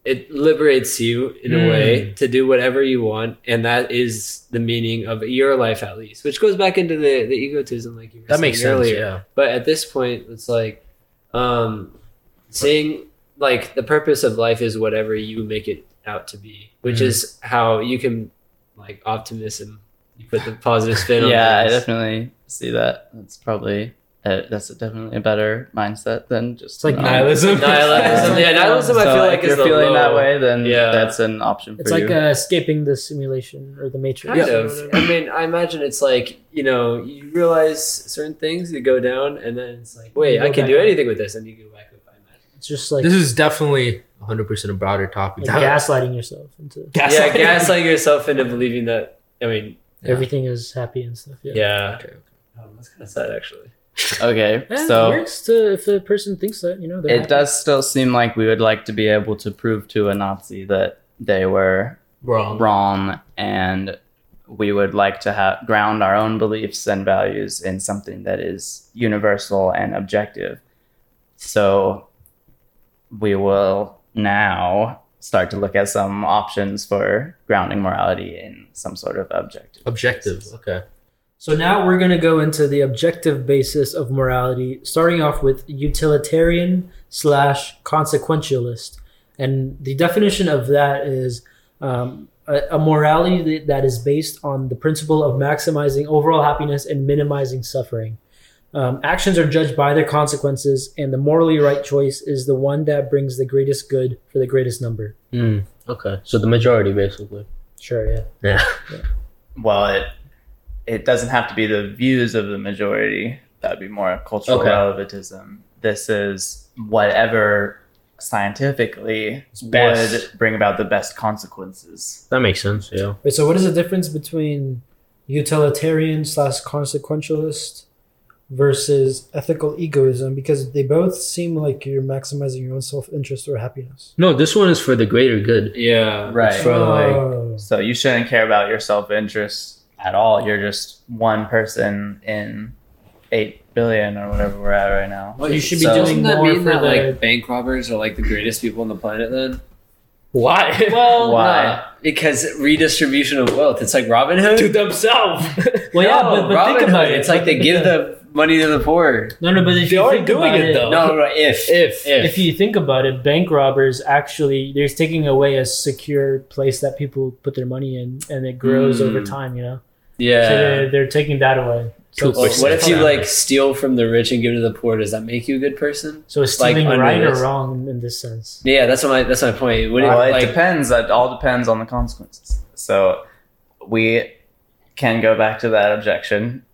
it liberates you in a Hmm. way to do whatever you want, and that is the meaning of your life, at least. Which goes back into the the egotism, like you were That saying makes sense. earlier. Yeah. But at this point, it's like um, saying like the purpose of life is whatever you make it out to be, which Mhm. is how you can like optimism. You put the positive spin on yeah, I definitely see that. That's probably uh, that's definitely a better mindset than just It's like. Nihilism. nihilism. Yeah, nihilism. I feel like if you're the feeling that low- way, then Yeah. that's an option It's like you. uh, escaping the simulation or the matrix. Kind of. I mean, I imagine it's like you know, you realize certain things, you go down, and then it's like, wait, I can back do up. anything with this, and you go back up. I imagine. It's just like, This is definitely 100% a broader topic. like gaslighting yourself into Yeah, gaslighting yourself into believing that. I mean, everything is happy and stuff. Yeah. yeah, Okay, okay. Oh, that's kind of sad, actually. okay, Yeah, it so works to if a person thinks that you know it happy. does still seem like we would like to be able to prove to a Nazi that they were Wrong. wrong and we would like to have ground our own beliefs and values in something that is universal and objective so we will now start to look at some options for grounding morality in some sort of objective Objective. Okay. So now we're going to go into the objective basis of morality, starting off with utilitarian slash consequentialist, and the definition of that is um, a, a morality that- that is based on the principle of maximizing overall happiness and minimizing suffering. Um, actions are judged by their consequences, and the morally right choice is the one that brings the greatest good for the greatest number. Mm, okay. So the majority, basically. Sure, yeah. Yeah. well it it doesn't have to be the views of the majority that would be more cultural Okay. relativism this is whatever scientifically best. would bring about the best consequences That makes sense. Yeah. Wait, so what is the difference between utilitarian slash consequentialist versus ethical egoism? Because they both seem like you're maximizing your own self interest or happiness. No, this one is for the greater good. Yeah, right For like, Oh. so you shouldn't care about your self-interest at all you're just one person in 8 billion or whatever we're at right now well you should be So- doing that more mean for that the. like bank robbers are like the greatest people on the planet? Then why? well, Why? no, because redistribution of wealth. It's like Robin Hood to themselves. well, yeah, No, but, but Robin think about Hood. it. It's like they give the money to the poor. No, no, but if They you are think doing about it, though. No, no, if If- If you think about it, bank robbers actually they're taking away a secure place that people put their money in, and it grows Mm. over time. You know, so yeah. they're, they're taking that away. So, Well, what if you like steal from the rich and give to the poor? Does that make you a good person? so is like, stealing under right or wrong in this sense? Yeah, that's what my that's my point. What do you- well, it like, depends. It all depends on the consequences. So we can go back to that objection,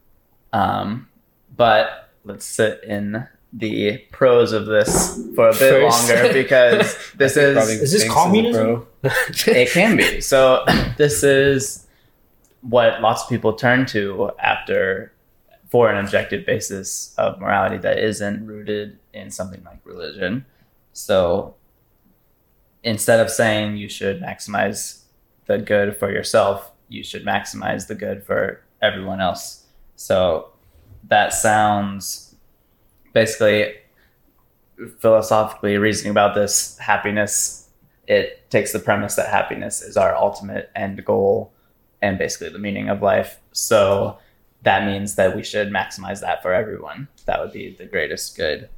um, but let's sit in the pros of this for a bit First. longer because this Probably is Is this thinks communism? pro. it can be. So this is what lots of people turn to after for an objective basis of morality that isn't rooted in something like religion. So instead of saying you should maximize the good for yourself, you should maximize the good for everyone else. So that sounds basically philosophically reasoning about this happiness it takes the premise that happiness is our ultimate end goal and basically the meaning of life so that means that we should maximize that for everyone that would be the greatest good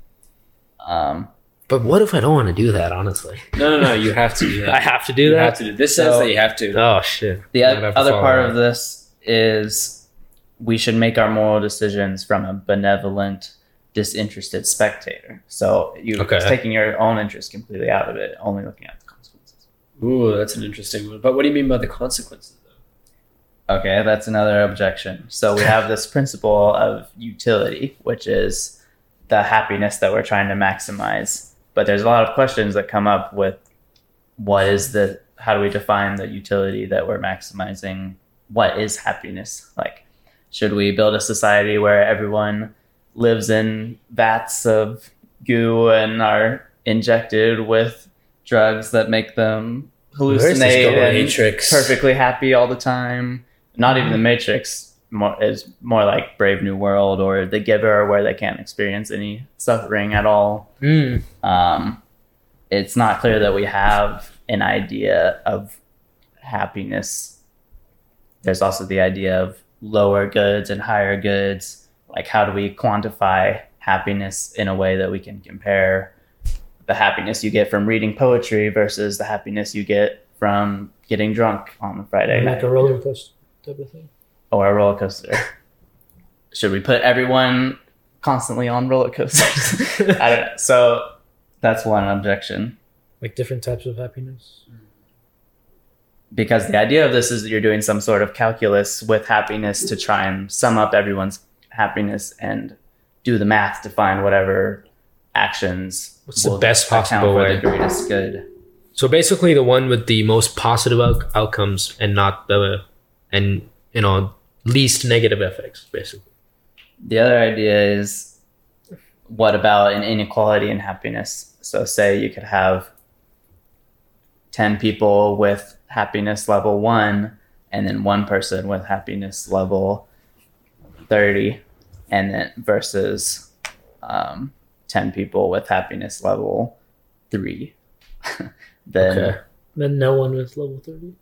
um, But what if I don't want to do that? Honestly, No, no, no. You have to do that. I have to do You that. have to do. This says that you have to. Oh shit! the I'd oth- have to other part that. of this is we should make our moral decisions from a benevolent disinterested spectator so you're Okay. taking your own interest completely out of it only looking at the consequences Ooh, that's an interesting one. But what do you mean by the consequences, though? Okay, that's another objection. So we have this principle of utility, which is the happiness that we're trying to maximize. But there's a lot of questions that come up with what is the how do we define the utility that we're maximizing? What is happiness? Like should we build a society where everyone lives in vats of goo and are injected with drugs that make them hallucinate and Matrix. perfectly happy all the time. Not even the Matrix more, is more like Brave New World or The Giver, where they can't experience any suffering at all. Mm. Um, it's not clear that we have an idea of happiness. There's also the idea of lower goods and higher goods. Like, how do we quantify happiness in a way that we can compare the happiness you get from reading poetry versus the happiness you get from getting drunk on a Friday like night a roller coaster type of thing. or a roller coaster? Should we put everyone constantly on roller coasters? I don't know. So that's one objection. Like different types of happiness. Because the idea of this is that you're doing some sort of calculus with happiness to try and sum up everyone's happiness and do the math to find whatever actions What's the best possible for way? the greatest good. So basically, the one with the most positive out- outcomes and not the and you know least negative effects, basically. The other idea is what about an inequality in happiness? So say you could have 10 people with happiness level 1 and then one person with happiness level 30 and then versus um, 10 people with happiness level 3 then Okay. Then no one with level thirty.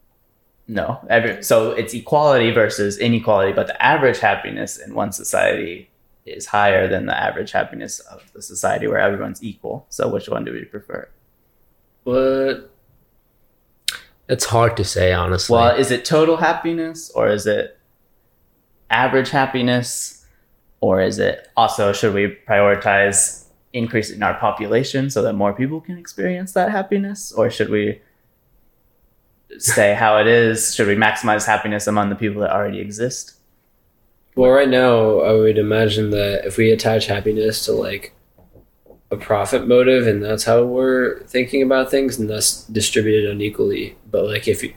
no every, so it's equality versus inequality but the average happiness in one society is higher than the average happiness of the society where everyone's equal so which one do we prefer What? It's hard to say, honestly. well is it total happiness or is it average happiness or is it also should we prioritize increasing our population so that more people can experience that happiness? Or should we say how it is? Should we maximize happiness among the people that already exist? Well, right now, I would imagine that if we attach happiness to like a profit motive, and that's how we're thinking about things, and that's distributed unequally. But like, if you,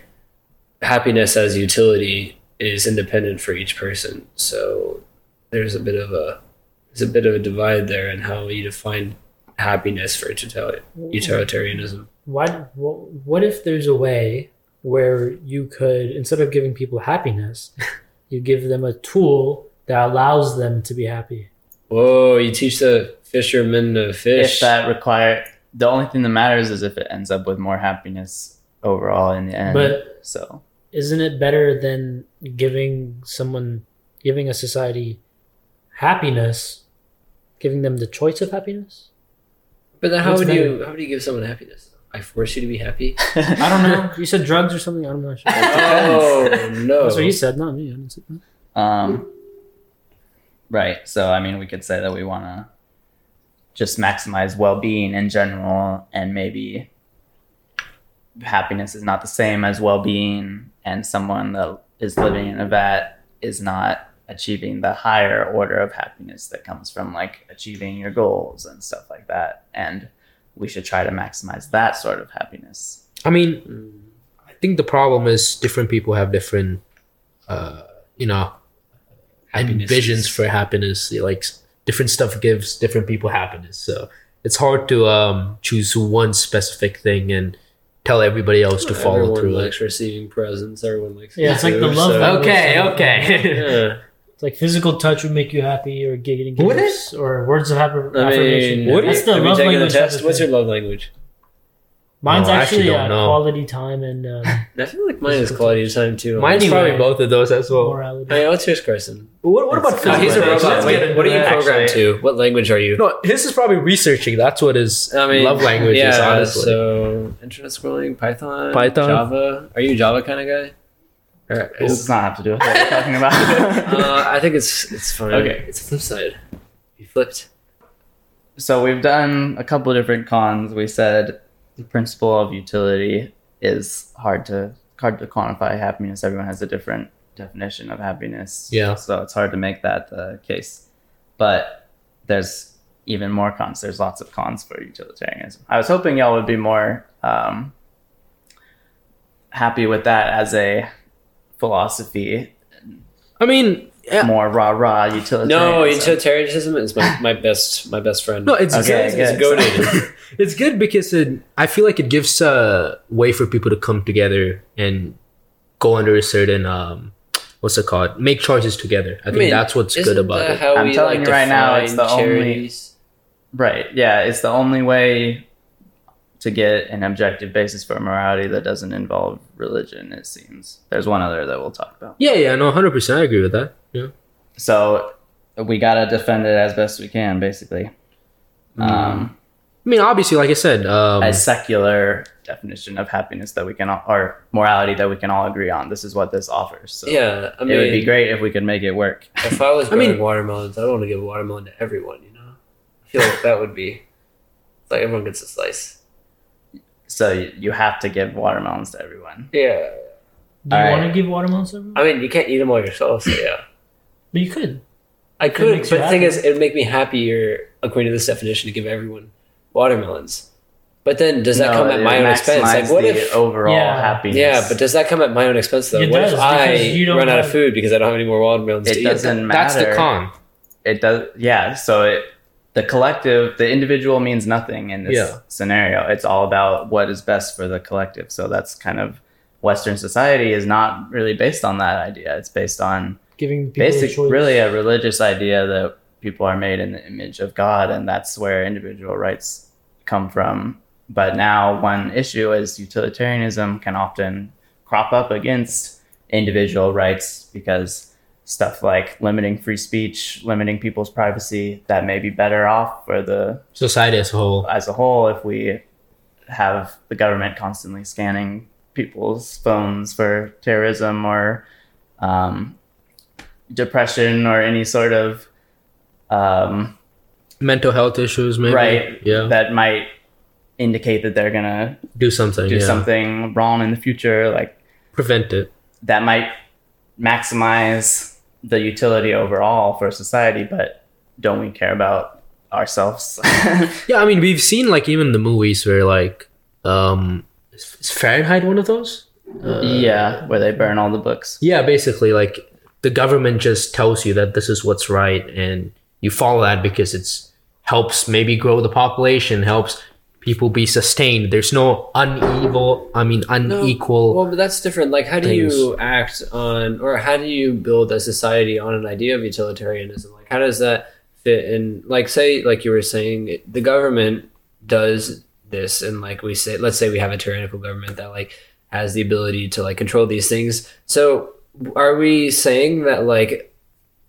happiness as utility is independent for each person, so there's a bit of a there's a bit of a divide there in how you define happiness for utilitarianism. Why? What, what if there's a way where you could, instead of giving people happiness, you give them a tool that allows them to be happy? Whoa! You teach the fishermen to fish. if that require the only thing that matters is if it ends up with more happiness overall in the end But- so Isn't it better than giving someone, giving a society happiness, giving them the choice of happiness? but then how What's would you how would you give someone happiness? I force you to be happy. I don't know. You said drugs or something. I don't know. Oh no! That's what you said, not me. I didn't say that. um right so i mean we could say that we want to just maximize well-being in general and maybe happiness is not the same as well-being and someone that is living in a vat is not achieving the higher order of happiness that comes from like achieving your goals and stuff like that and we should try to maximize that sort of happiness I mean, I think the problem is different people have different, uh, you know, Happinesses. visions for happiness. Like s- different stuff gives different people happiness, so it's hard to um, choose one specific thing and tell everybody else to follow Everyone through likes it. receiving presents. Everyone likes. Yeah, it's like the love so- Okay, okay. Yeah. It's like physical touch would make you happy, or getting Would it? gifts, or words of affir- I affirmation. mean, That's the love taken the language. test? What's your love language? Mine's No, actually actually, don't uh, know. quality time and um, I feel like mine is quality time too. Mine's Anyway. probably both of those as well. morality. Hey, what's yours, Carson? What, what about It's- Oh, he's a robot. Let's Wait, what are you that. programmed to? What language are you? No, his is probably researching. That's what his I mean, love language yeah, is, honestly. So, internet scrolling, Python, Python. Java. Are you a Java kind of guy? Or, This does not have to do with what we're talking about. uh, I think it's it's fine. Okay. it's flip side. You flipped. so we've done a couple of different cons. We said the principle of utility is hard to hard to quantify happiness. Everyone has a different definition of happiness. Yeah. So it's hard to make that the case. But there's even more cons. There's lots of cons for utilitarianism. I was hoping y'all would be more um, happy with that as a philosophy, I mean, yeah. more rah rah utilitarianism. No, utilitarianism is my, my best my best friend. No, it's Okay, good. good. It's it's good because it, I feel like it gives a way for people to come together and go under a certain um, what's it called? Make choices together. I think that's what's good about it. I'm telling like, you right now, it's define the only- charities? Right. Yeah, it's the only way to get an objective basis for morality that doesn't involve religion, it seems. There's one other that we'll talk about. Yeah, yeah, no, hundred percent, I agree with that. Yeah, So we got to defend it as best we can, basically. Um, I mean, obviously, like I said, um, a secular definition of happiness that we can all, or morality that we can all agree on. This is what this offers. So Yeah, I mean, it would be great if we could make it work. If I was I mean- watermelons, I don't want to give a watermelon to everyone. You know, I feel like that would be like everyone gets a slice. So you, you have to give watermelons to everyone. Yeah, Do you All want to give watermelons to everyone? I mean, you can't eat them all yourself. So yeah, But you could. I could. But you the thing is, it would make me happier according to this definition to give everyone watermelons. But then, does that No, come at my own expense? Like, what the if? overall Yeah. happiness? Yeah, but does that come at my own expense though? It what does, if I because you don't run out of food because I don't have any more watermelons it eat? doesn't matter. that's the con. it does yeah so it the collective the individual means nothing in this Yeah. scenario it's all about what is best for the collective so that's kind of western society is not really based on that idea it's based on Giving people a basic choice. really a religious idea that people are made in the image of god and that's where individual rights come from but now one issue is utilitarianism can often crop up against individual rights because stuff like limiting free speech limiting people's privacy that may be better off for the Society as a whole. as a whole if we have the government constantly scanning people's phones for terrorism or um, depression or any sort of um, Mental health issues, maybe. right Yeah. that might indicate that they're gonna do something. do yeah. something wrong in the future like Prevent it. that might maximize the utility overall for society but don't we care about ourselves Yeah, I mean, we've seen like even the movies where like, um, is Fahrenheit one of those? yeah where they burn all the books Yeah, basically, like the government just tells you that this is what's right, and you follow that because it's helps maybe grow the population, helps people be sustained. There's no unequal, I mean, unequal. Well, but that's different. Like, how do you act on, or how do you build a society on an idea of utilitarianism? Like, how does that fit in? Like, say, like you were saying, the government does this, and like we say, let's say we have a tyrannical government that like has the ability to like control these things. So, are we saying that like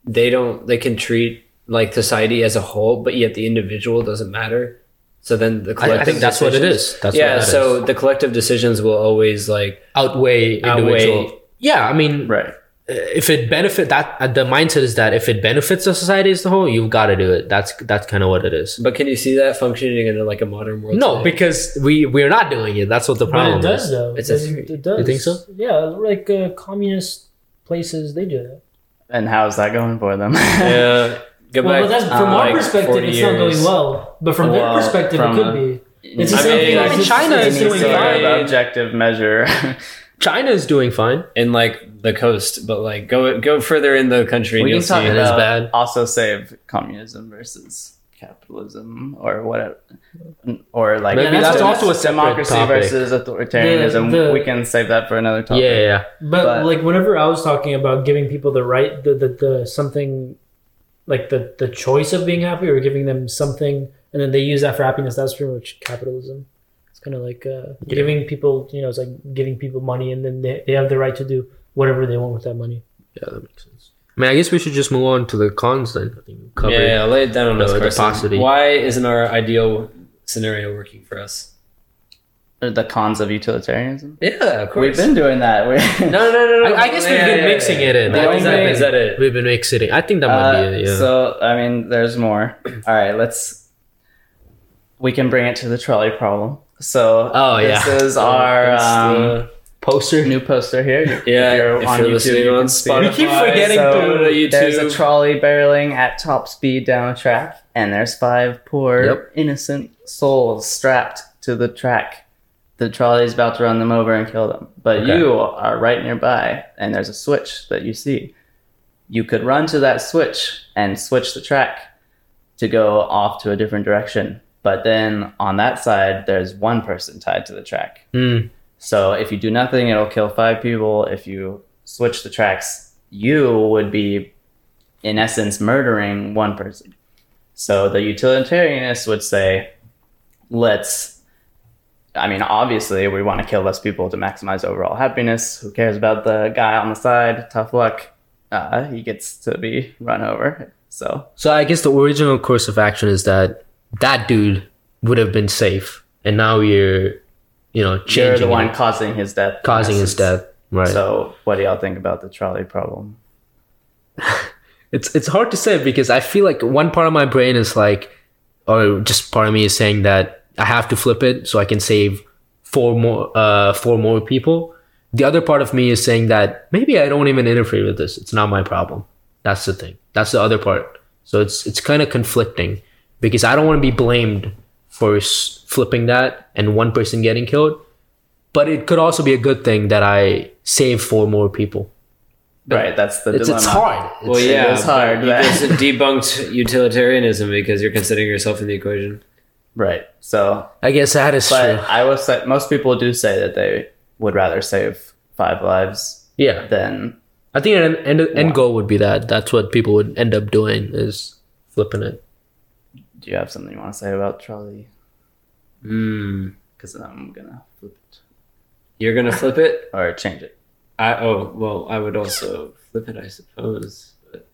they don't, they can treat like society as a whole, but yet the individual doesn't matter? So then the I, collective I think that's what it is. That's yeah. what that so is. the collective decisions will always like outweigh individual. Outweigh- Yeah, I mean, right if it benefit that uh, the mindset is that if it benefits the society as a whole, you've got to do it. That's that's kind of what it is. But can you see that functioning in like a modern world? No, today? because we we're not doing it. That's what the problem But problem it does is. though. It's it, a does, it does. You think so? Yeah, like uh, communist places, they do that. and how's that going for them yeah. Go Well, back but that's, uh, from our like perspective, 40 it's not going well. But from Well, their perspective, it could a- be. It's the I same mean, thing. I as mean, China it's is the doing same sort objective measure China is doing fine. in like the coast, but like go go further in the country, and you'll see. It is bad. also save communism versus capitalism or what or like Maybe that's also a democracy topic. versus authoritarianism The- the- we can save that for another topic Yeah, yeah. But, But- like whenever I was talking about giving people the right, the, the the something, like the the choice of being happy, or giving them something, and then they use that for happiness. That's pretty much capitalism. It's kind of like uh, giving people, you know, it's like giving people money, and then they, they have the right to do whatever they want with that money. Yeah, that makes sense. I mean, I guess we should just move on to the cons then. I think. Yeah, yeah, lay it down on the- us, the Carson. Why isn't our ideal scenario working for us? The cons of utilitarianism Yeah, of course. we've been doing that We're- No, no, no, no. I, I guess we've been yeah, mixing yeah. it in. The I Is think that, only- is that it? we've been mixing it. I think that might Uh, be it. Yeah. So I mean, there's more. All right, let's. We can bring it to the trolley problem. So Oh, this yeah. is our um, poster. new poster here. Yeah, if if you're listening you on can see Spotify. We keep forgetting So to go to There's a trolley barreling at top speed down a track, and there's five poor Yep. innocent souls strapped to the track. The trolley is about to run them over and kill them, but Okay. you are right nearby, and there's a switch that you see. You could run to that switch and switch the track to go off to a different direction. But then on that side, there's one person tied to the track. Mm. So if you do nothing, it'll kill five people. If you switch the tracks, you would be, in essence, murdering one person. So the utilitarianist would say, let's, I mean, obviously, we want to kill less people to maximize overall happiness. Who cares about the guy on the side? Tough luck. Uh, he gets to be run over. So So I guess the original course of action is that that dude would have been safe, and now you're, you know, you're the one it, causing his death. causing his death. Right. So what do y'all think about the trolley problem? it's it's hard to say because I feel like one part of my brain is like, or just part of me is saying that I have to flip it so I can save four more uh four more people. The other part of me is saying that maybe I don't even interfere with this. It's not my problem. That's the thing. That's the other part. So it's it's kind of conflicting because I don't want to be blamed for s- flipping that and one person getting killed. But it could also be a good thing that I save four more people. Right, that's the It's, dilemma. it's hard. Well, yeah, it's hard, but You just debunked utilitarianism because you're considering yourself in the equation. Right. So, I guess that is but true. I will say most people do say that they would rather save five lives Yeah. than I think an end, end goal would be that. That's what people would end up doing is flipping it. do you have something you want to say about Charlie? Hmm. Because I'm gonna flip it You're gonna flip it? or change it. I oh well, I would also flip it, I suppose. But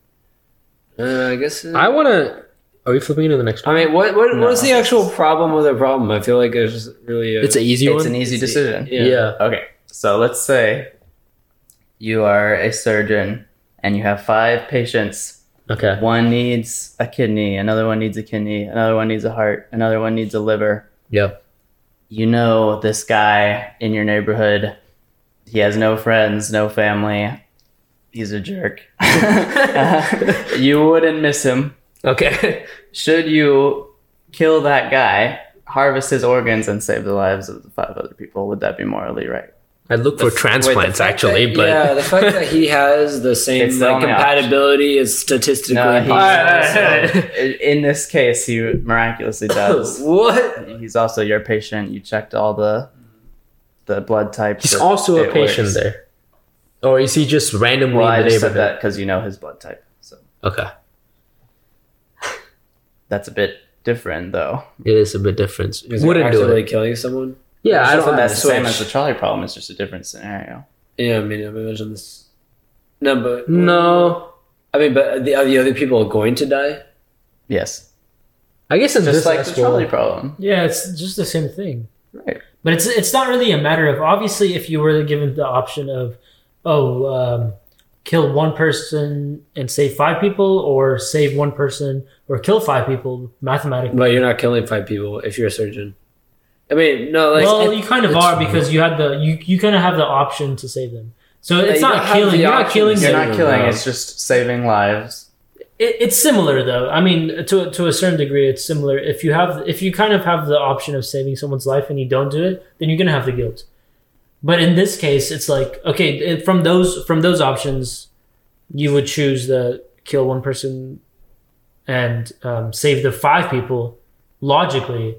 uh, I guess. uh, I want to. Are we flipping into the next one? I mean, what what No. what's the actual problem with a problem? I feel like it's really. A, It's an easy It's one. an easy decision. Yeah. yeah. Okay, so let's say you are a surgeon and you have five patients. Okay. One needs a kidney, another one needs a kidney, another one needs a heart, another one needs a liver. Yep. you know this guy in your neighborhood. He has no friends, no family. He's a jerk. you wouldn't miss him. Okay. Should you kill that guy, harvest his organs, and save the lives of the five other people? Would that be morally right? I'd look for Wait, the transplants fact actually, that- but yeah, the fact that he has the same the like, only compatibility is statistically No, impossible. also- in this case, he miraculously does. what? He's also your patient. You checked all the the blood types. he's also a patient works. there. Or is he just randomly Well, in I the just said that because you know his blood type. So Okay. That's a bit different, though. It is a bit different. Is Wouldn't do actively it. killing someone? Yeah, I don't. That's the same as the trolley problem. It's just a different scenario. Yeah, I mean, I imagine this. No, but No. I mean, but the, are the other people going to die? Yes, I guess it's just this like the as well- trolley problem. Yeah, it's just the same thing. Right. But it's it's not really a matter of obviously if you were given the option of oh um, kill one person and save five people or save one person or kill five people mathematically. But you're not killing five people if you're a surgeon. I mean, no, like well, it- you kind of are because you had the you, you kind of have the option to save them. So it's you don't killing. You're not killing. You're not killing. It's just saving lives. It, it's similar though. I mean, to to a certain degree, it's similar. If you have, if you kind of have the option of saving someone's life and you don't do it, then you're gonna have the guilt. But in this case, it's like okay, from those from those options, you would choose the kill one person and um, save the five people logically,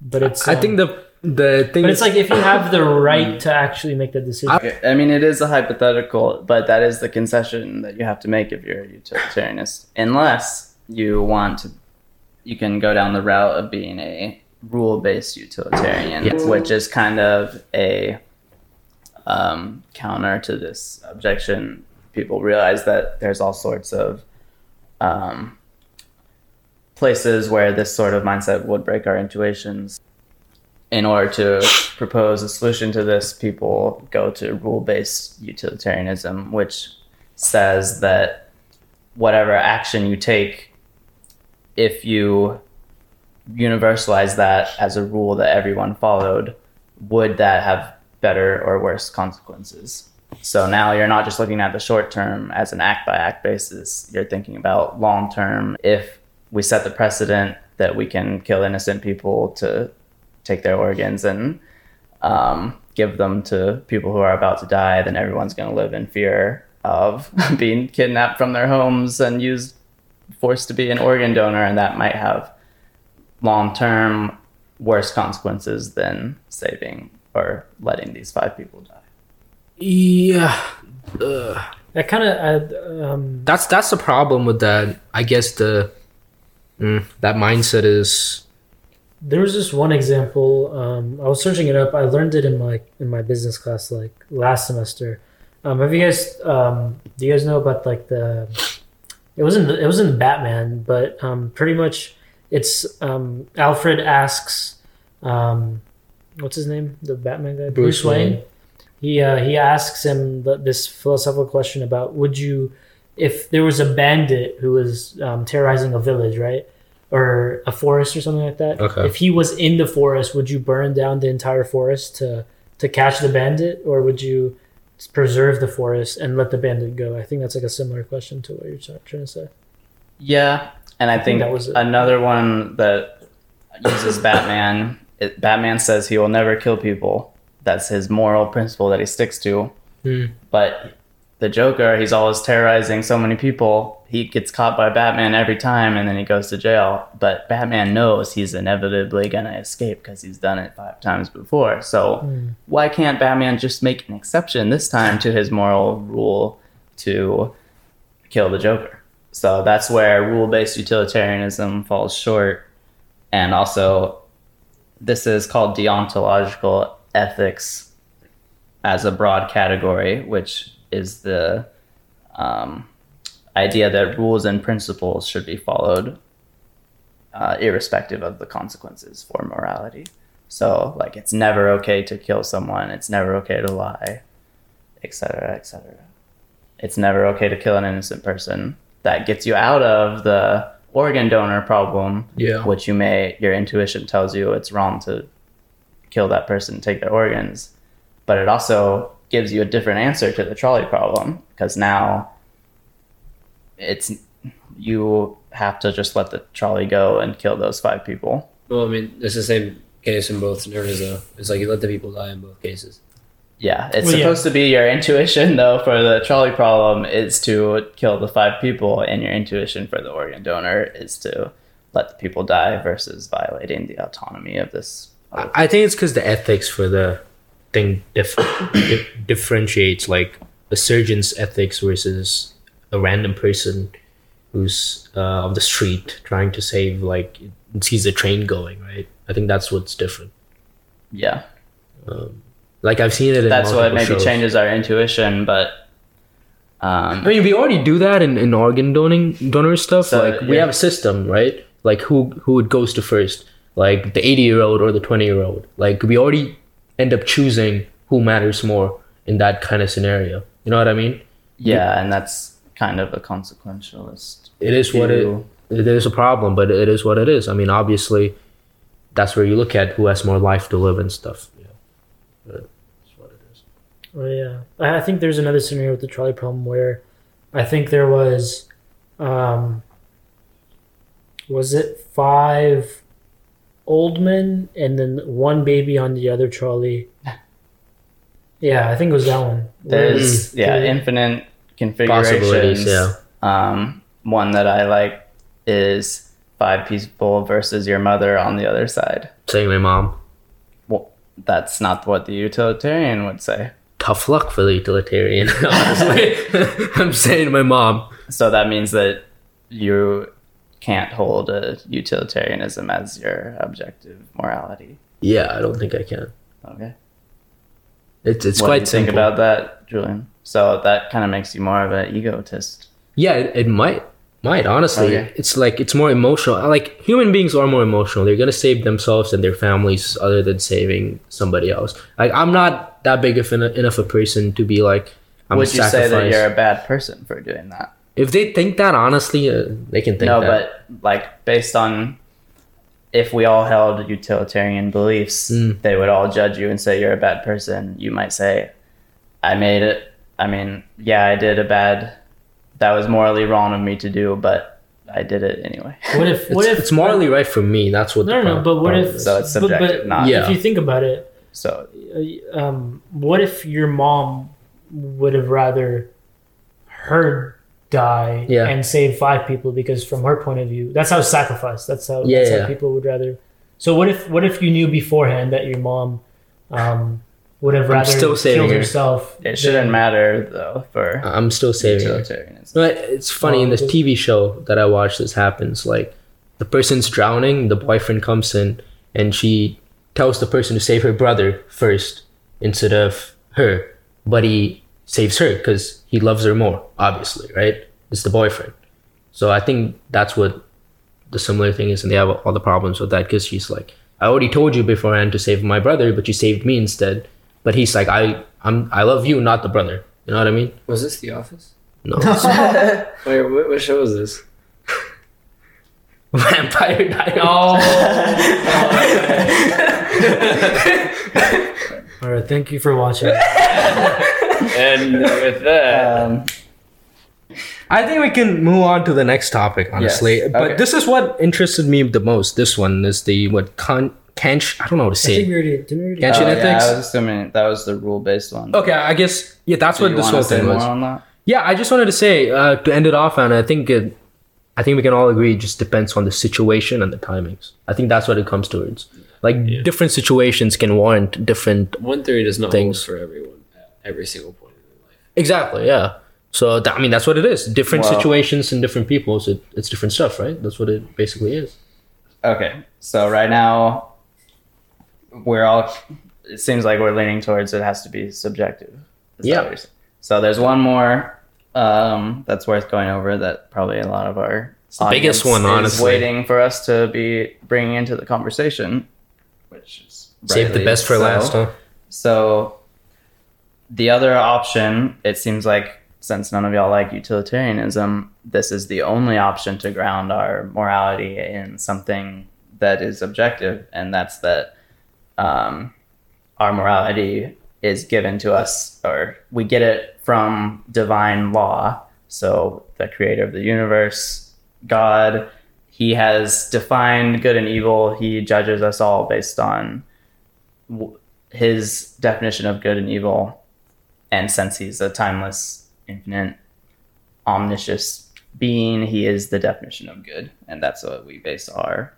but it's I um, think the the thing but is it's like if you have the right to actually make that decision. I mean, it is a hypothetical, but that is the concession that you have to make if you're a utilitarianist, unless you want to. You can go down the route of being a rule-based utilitarian, Yes. which is kind of a um, counter to this objection. People realize that there's all sorts of um, places where this sort of mindset would break our intuitions in order to propose a solution to this, people go to rule based utilitarianism, which says that whatever action you take, if you universalize that as a rule that everyone followed, would that have better or worse consequences? So now you're not just looking at the short term as an act by act basis, you're thinking about long term. If we set the precedent that we can kill innocent people to take their organs and um, give them to people who are about to die, then everyone's going to live in fear of being kidnapped from their homes and used, forced to be an organ donor, and that might have long term worse consequences than saving or letting these five people die. yeah. Ugh. That kind of um, that's that's the problem with that. I guess the mm, that mindset is there was just one example. Um, I was searching it up. I learned it in my in my business class like last semester. Um, have you guys um, do you guys know about like the it wasn't it wasn't Batman, but um, pretty much it's um, Alfred asks um, what's his name the Batman guy Bruce Wayne. He uh, he asks him this philosophical question about would you if there was a bandit who was um, terrorizing a village, right? Or a forest or something like that. Okay. If he was in the forest, would you burn down the entire forest to to catch the bandit, or would you preserve the forest and let the bandit go? I think that's like a similar question to what you're trying to say. Yeah, and I, think think, that was it. another one that uses Batman. It, Batman says he will never kill people. That's his moral principle that he sticks to. Hmm. But the Joker, he's always terrorizing so many people. He gets caught by Batman every time, and then he goes to jail. But Batman knows he's inevitably gonna escape because he's done it five times before. So hmm. why can't Batman just make an exception this time to his moral rule to kill the Joker? So that's where rule based utilitarianism falls short. And also, this is called deontological ethics as a broad category, which is the um, idea that rules and principles should be followed uh, irrespective of the consequences for morality. So, like, it's never okay to kill someone, it's never okay to lie, etc., etc. It's never okay to kill an innocent person. That gets you out of the organ donor problem, Yeah. which you may, your intuition tells you it's wrong to kill that person, take their organs. But it also gives you a different answer to the trolley problem because now it's you have to just let the trolley go and kill those five people. Well, I mean, it's the same case in both scenarios, though. It's like you let the people die in both cases. Yeah, it's Well, yeah. supposed to be your intuition though for the trolley problem is to kill the five people, and your intuition for the organ donor is to let the people die versus violating the autonomy of this. I I think it's because the ethics for the thing dif- di- differentiates like a surgeon's ethics versus a random person who's uh, on the street trying to save like sees a train going right. I think that's what's different. Yeah, Like I've seen it. In that's what multiple maybe shows. changes our intuition, but um, I mean, we already do that in, in organ doning donor stuff. So, like we have a system, right? Like who who it goes to first, like the eighty year old or the twenty year old. Like we already end up choosing who matters more in that kind of scenario. You know what I mean? yeah, and that's kind of a consequentialist. It is what it. view. It is a problem, but it is what it is. I mean, obviously, that's where you look at who has more life to live and stuff. Yeah, but it's what it is. Oh yeah, I I think there's another scenario with the trolley problem where I think there was, um, was it five old men and then one baby on the other trolley? Yeah, I think it was that one. There's Where- yeah where- infinite configurations. yeah. Um, one that I like is five people versus your mother on the other side. Saying my mom. Well, that's not what the utilitarian would say. Tough luck for the utilitarian, honestly. I'm saying my mom. So that means that you can't hold a utilitarianism as your objective morality. Yeah, I don't think I can. Okay. It's it's what quite do you think about that, Julian? So that kind of makes you more of an egotist. Yeah, it, it might might honestly. Okay. It's like it's more emotional. Like human beings are more emotional. They're gonna save themselves and their families other than saving somebody else. Like I'm not that big of an, enough a person to be like I'm would you say that you're a bad person for doing that? If they think that honestly, uh, they can think no, that. but like based on if we all held utilitarian beliefs, Mm. they would all judge you and say you're a bad person. You might say, "I made it. I mean, yeah, I did a bad. That was morally wrong of me to do, but I did it anyway." What if? What it's, if? it's morally right for me. That's what. No, the no, no. But what if? is. So it's but- subjective, but not- Yeah. If you think about it, So uh, um, what if your mom would have rather her die Yeah. and save five people because from her point of view that's how sacrifice that's how Yeah, that's yeah. how people would rather so what if what if you knew beforehand that your mom um, would have rather still saving killed herself it shouldn't than- matter though for I'm still saving. it. utilitarianism. But it's funny in this TV show that I watch This happens like the person's drowning. The boyfriend comes in and she tells the person to save her brother first instead of her, but he saves her because he loves her more. Obviously, right? It's the boyfriend. So I think that's what the similar thing is, and they have all the problems with that because she's like, I already told you beforehand to save my brother, but you saved me instead. But he's like, I, I'm, I love you, not the brother. You know what I mean? Was this The Office? No. Wait, what, what show was this? Vampire Diaries. Oh. Oh, all right thank you for watching And with that, Um, I think we can move on to the next topic, honestly. Yes, But okay. this is what interested me the most. This one is the what can Kanch. I don't know how to I think we say. it. already didn't we already Can't oh, you yeah, ethics? I was assuming that was the rule based one. Okay, I guess yeah. That's Do what this whole thing was. Yeah, I just wanted to say uh, to end it off, and I think it, I think we can all agree it just depends on the situation and the timings. I think that's what it comes towards. Like different situations can warrant different. one theory does not Things. hold for everyone at every single point in their life. Exactly. Yeah. So that, I mean, that's what it is. Different Well- situations and different people. So it, it's different stuff, right? That's what it basically is. Okay, so right now we're all. It seems like we're leaning towards it has to be subjective. Yeah. what you're saying? So there's one more um, that's worth going over that probably a lot of our the biggest one, is honestly. waiting for us to be bringing into the conversation, which is Save the best for so. last, huh? So the other option, it seems like since none of y'all like utilitarianism, this is the only option to ground our morality in something that is objective, and that's that um, our morality is given to us, or we get it from divine law. So the creator of the universe, God, he has defined good and evil. He judges us all based on his definition of good and evil. And since he's a timeless, infinite, omniscious being, he is the definition of good. And that's what we base our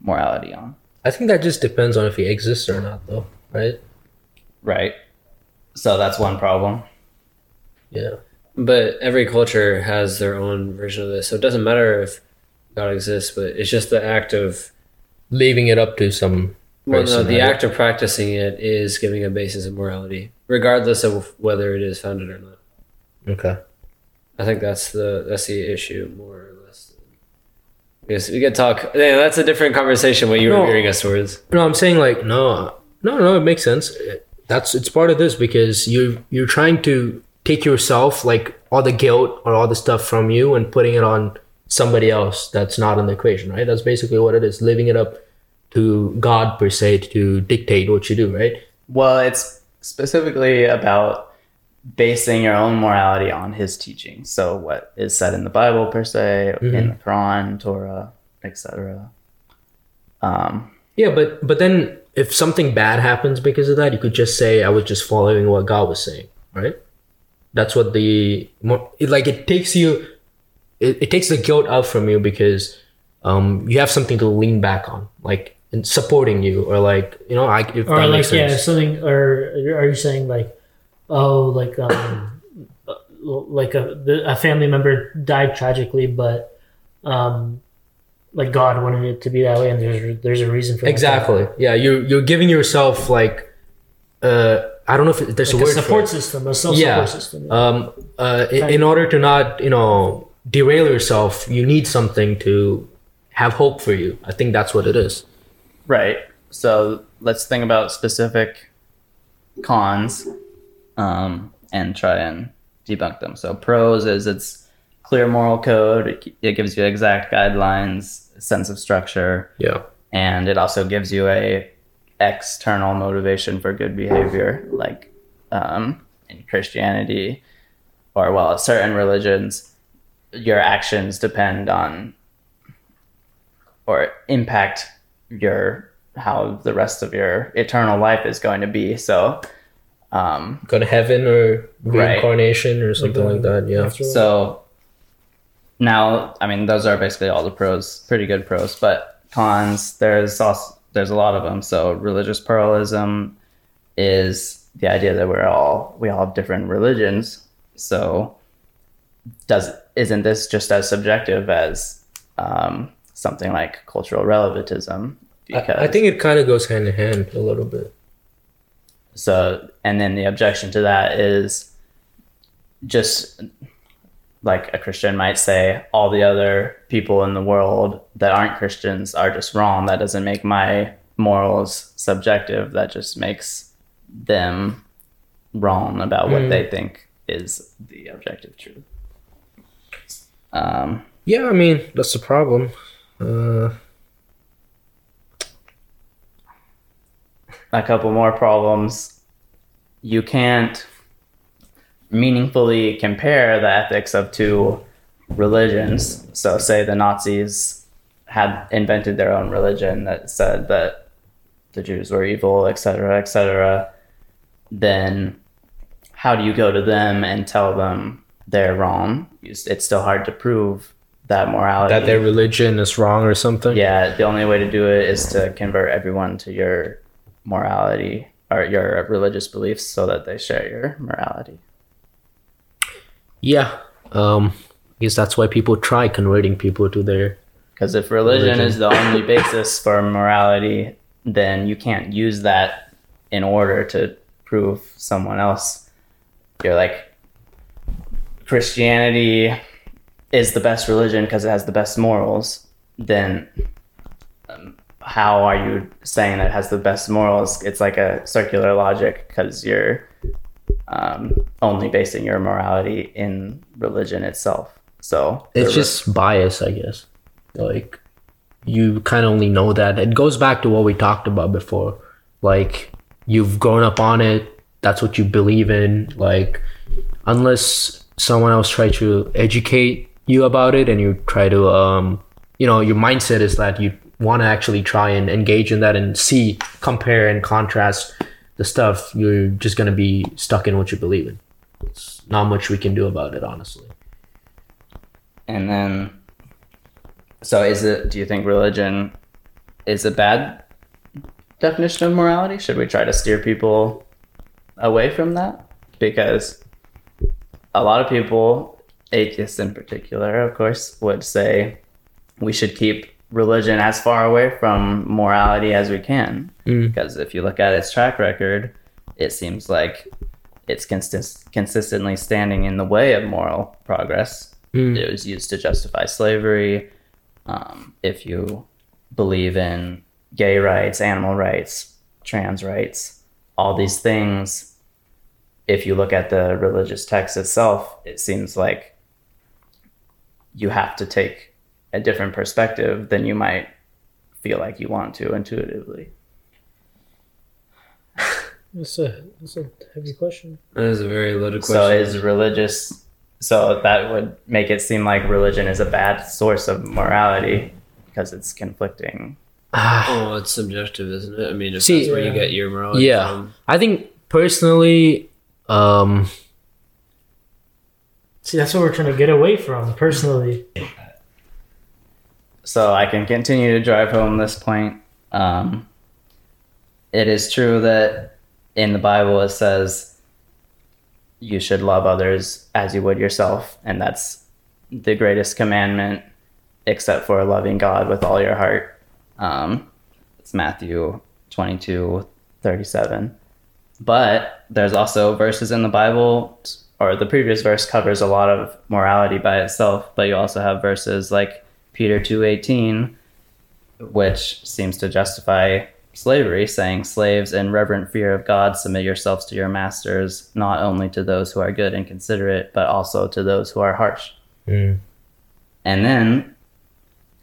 morality on. I think that just depends on if he exists or not, though, right? Right? So that's one problem. Yeah. But every culture has their own version of this, so it doesn't matter if God exists, but it's just the act of Leaving it up to some. well, no, the right? act of practicing it is giving a basis of morality, regardless of whether it is founded or not. Okay. I think that's the that's the issue more or less. Because we could talk. Yeah, that's a different conversation. What you were hearing us towards. No, I'm saying like no, no, no. It makes sense. That's it's part of this because you you're trying to take yourself like all the guilt or all the stuff from you and putting it on somebody else that's not in the equation, right? That's basically what it is. Living it up to God per se to dictate what you do, right? Well, it's specifically about basing your own morality on his teaching. So, what is said in the Bible, per se, in the Quran, Torah, etc. Um, Yeah, but but then if something bad happens because of that, you could just say I was just following what God was saying, right? That's what the it, like it takes you it, it takes the guilt out from you because um, you have something to lean back on, like supporting you, or like you know, I if or that like makes yeah something or are you saying like oh like um like a the, a family member died tragically but um like god wanted it to be that way and there's there's a reason for that. Exactly. Yeah, you're you're giving yourself like uh I don't know if there's like a a word support for it. system a self Yeah. support system Um uh in, in order to not, you know, derail yourself, you need something to have hope for you. I think that's what it is. Right. So let's think about specific cons um, and try and debunk them. So pros is it's clear moral code. It, gives you exact guidelines, sense of structure, Yeah. and it also gives you a external motivation for good behavior, like um, in Christianity or well, certain religions, your actions depend on or impact your how the rest of your eternal life is going to be. So, um, Go to heaven or Right. reincarnation or something like that. Yeah. so now, I mean, those are basically all the pros, pretty good pros, but cons, there's also, there's a lot of them. So religious pluralism is the idea that we're all, we all have different religions. So does, isn't this just as subjective as, um, something like cultural relativism? I, I think it kind of goes hand in hand a little bit. So, and then the objection to that is just like a Christian might say, all the other people in the world that aren't Christians are just wrong. That doesn't make my morals subjective. That just makes them wrong about what Mm. they think is the objective truth. Um, Yeah, I mean, that's the problem. Uh, a couple more problems. You can't meaningfully compare the ethics of two religions. So, say the Nazis had invented their own religion that said that the Jews were evil, etc., etc., then how do you go to them and tell them they're wrong? It's still hard to prove that morality. that their religion is wrong or something. Yeah, the only way to do it is to convert everyone to your morality or your religious beliefs so that they share your morality. Yeah. Um, I guess that's why people try converting people to their. Because if religion, Religion. is the only basis for morality, then you can't use that in order to prove someone else. You're like, Christianity is the best religion because it has the best morals. Then um, how are you saying that has the best morals? It's like a circular logic because you're um, only basing your morality in religion itself. So It's just bias, I guess. Like, you kind of only know that. It goes back to what we talked about before. Like, you've grown up on it. That's what you believe in. Like, unless someone else try to educate you about it and you try to, um, you know, your mindset is that you want to actually try and engage in that and see, compare, and contrast the stuff, you're just going to be stuck in what you believe in. It's not much we can do about it, honestly. And then, so is it? Do you think religion is a bad definition of morality? Should we try to steer people away from that? Because a lot of people, atheists in particular, of course, would say we should keep religion as far away from morality as we can. Mm. Because if you look at its track record, it seems like it's consist- consistently standing in the way of moral progress. Mm. It was used to justify slavery. Um, if you believe in gay rights, animal rights, trans rights, all these things, if you look at the religious text itself, it seems like you have to take a different perspective than you might feel like you want to intuitively. That's a that's a heavy question. That is a very loaded question. So is religious so that would make it seem like religion is a bad source of morality because it's conflicting. oh, it's subjective, isn't it? I mean, if See- that's where you get your morality yeah from. i think personally um See, that's what we're trying to get away from personally. so I can continue to drive home this point. Um, it is true that in the Bible it says you should love others as you would yourself, and that's the greatest commandment, except for loving God with all your heart. Um, it's Matthew 22 37. But there's also verses in the Bible, or the previous verse covers a lot of morality by itself, but you also have verses like Peter 2:18 which seems to justify slavery, saying, Slaves, in reverent fear of God, submit yourselves to your masters, not only to those who are good and considerate, but also to those who are harsh. Mm. And then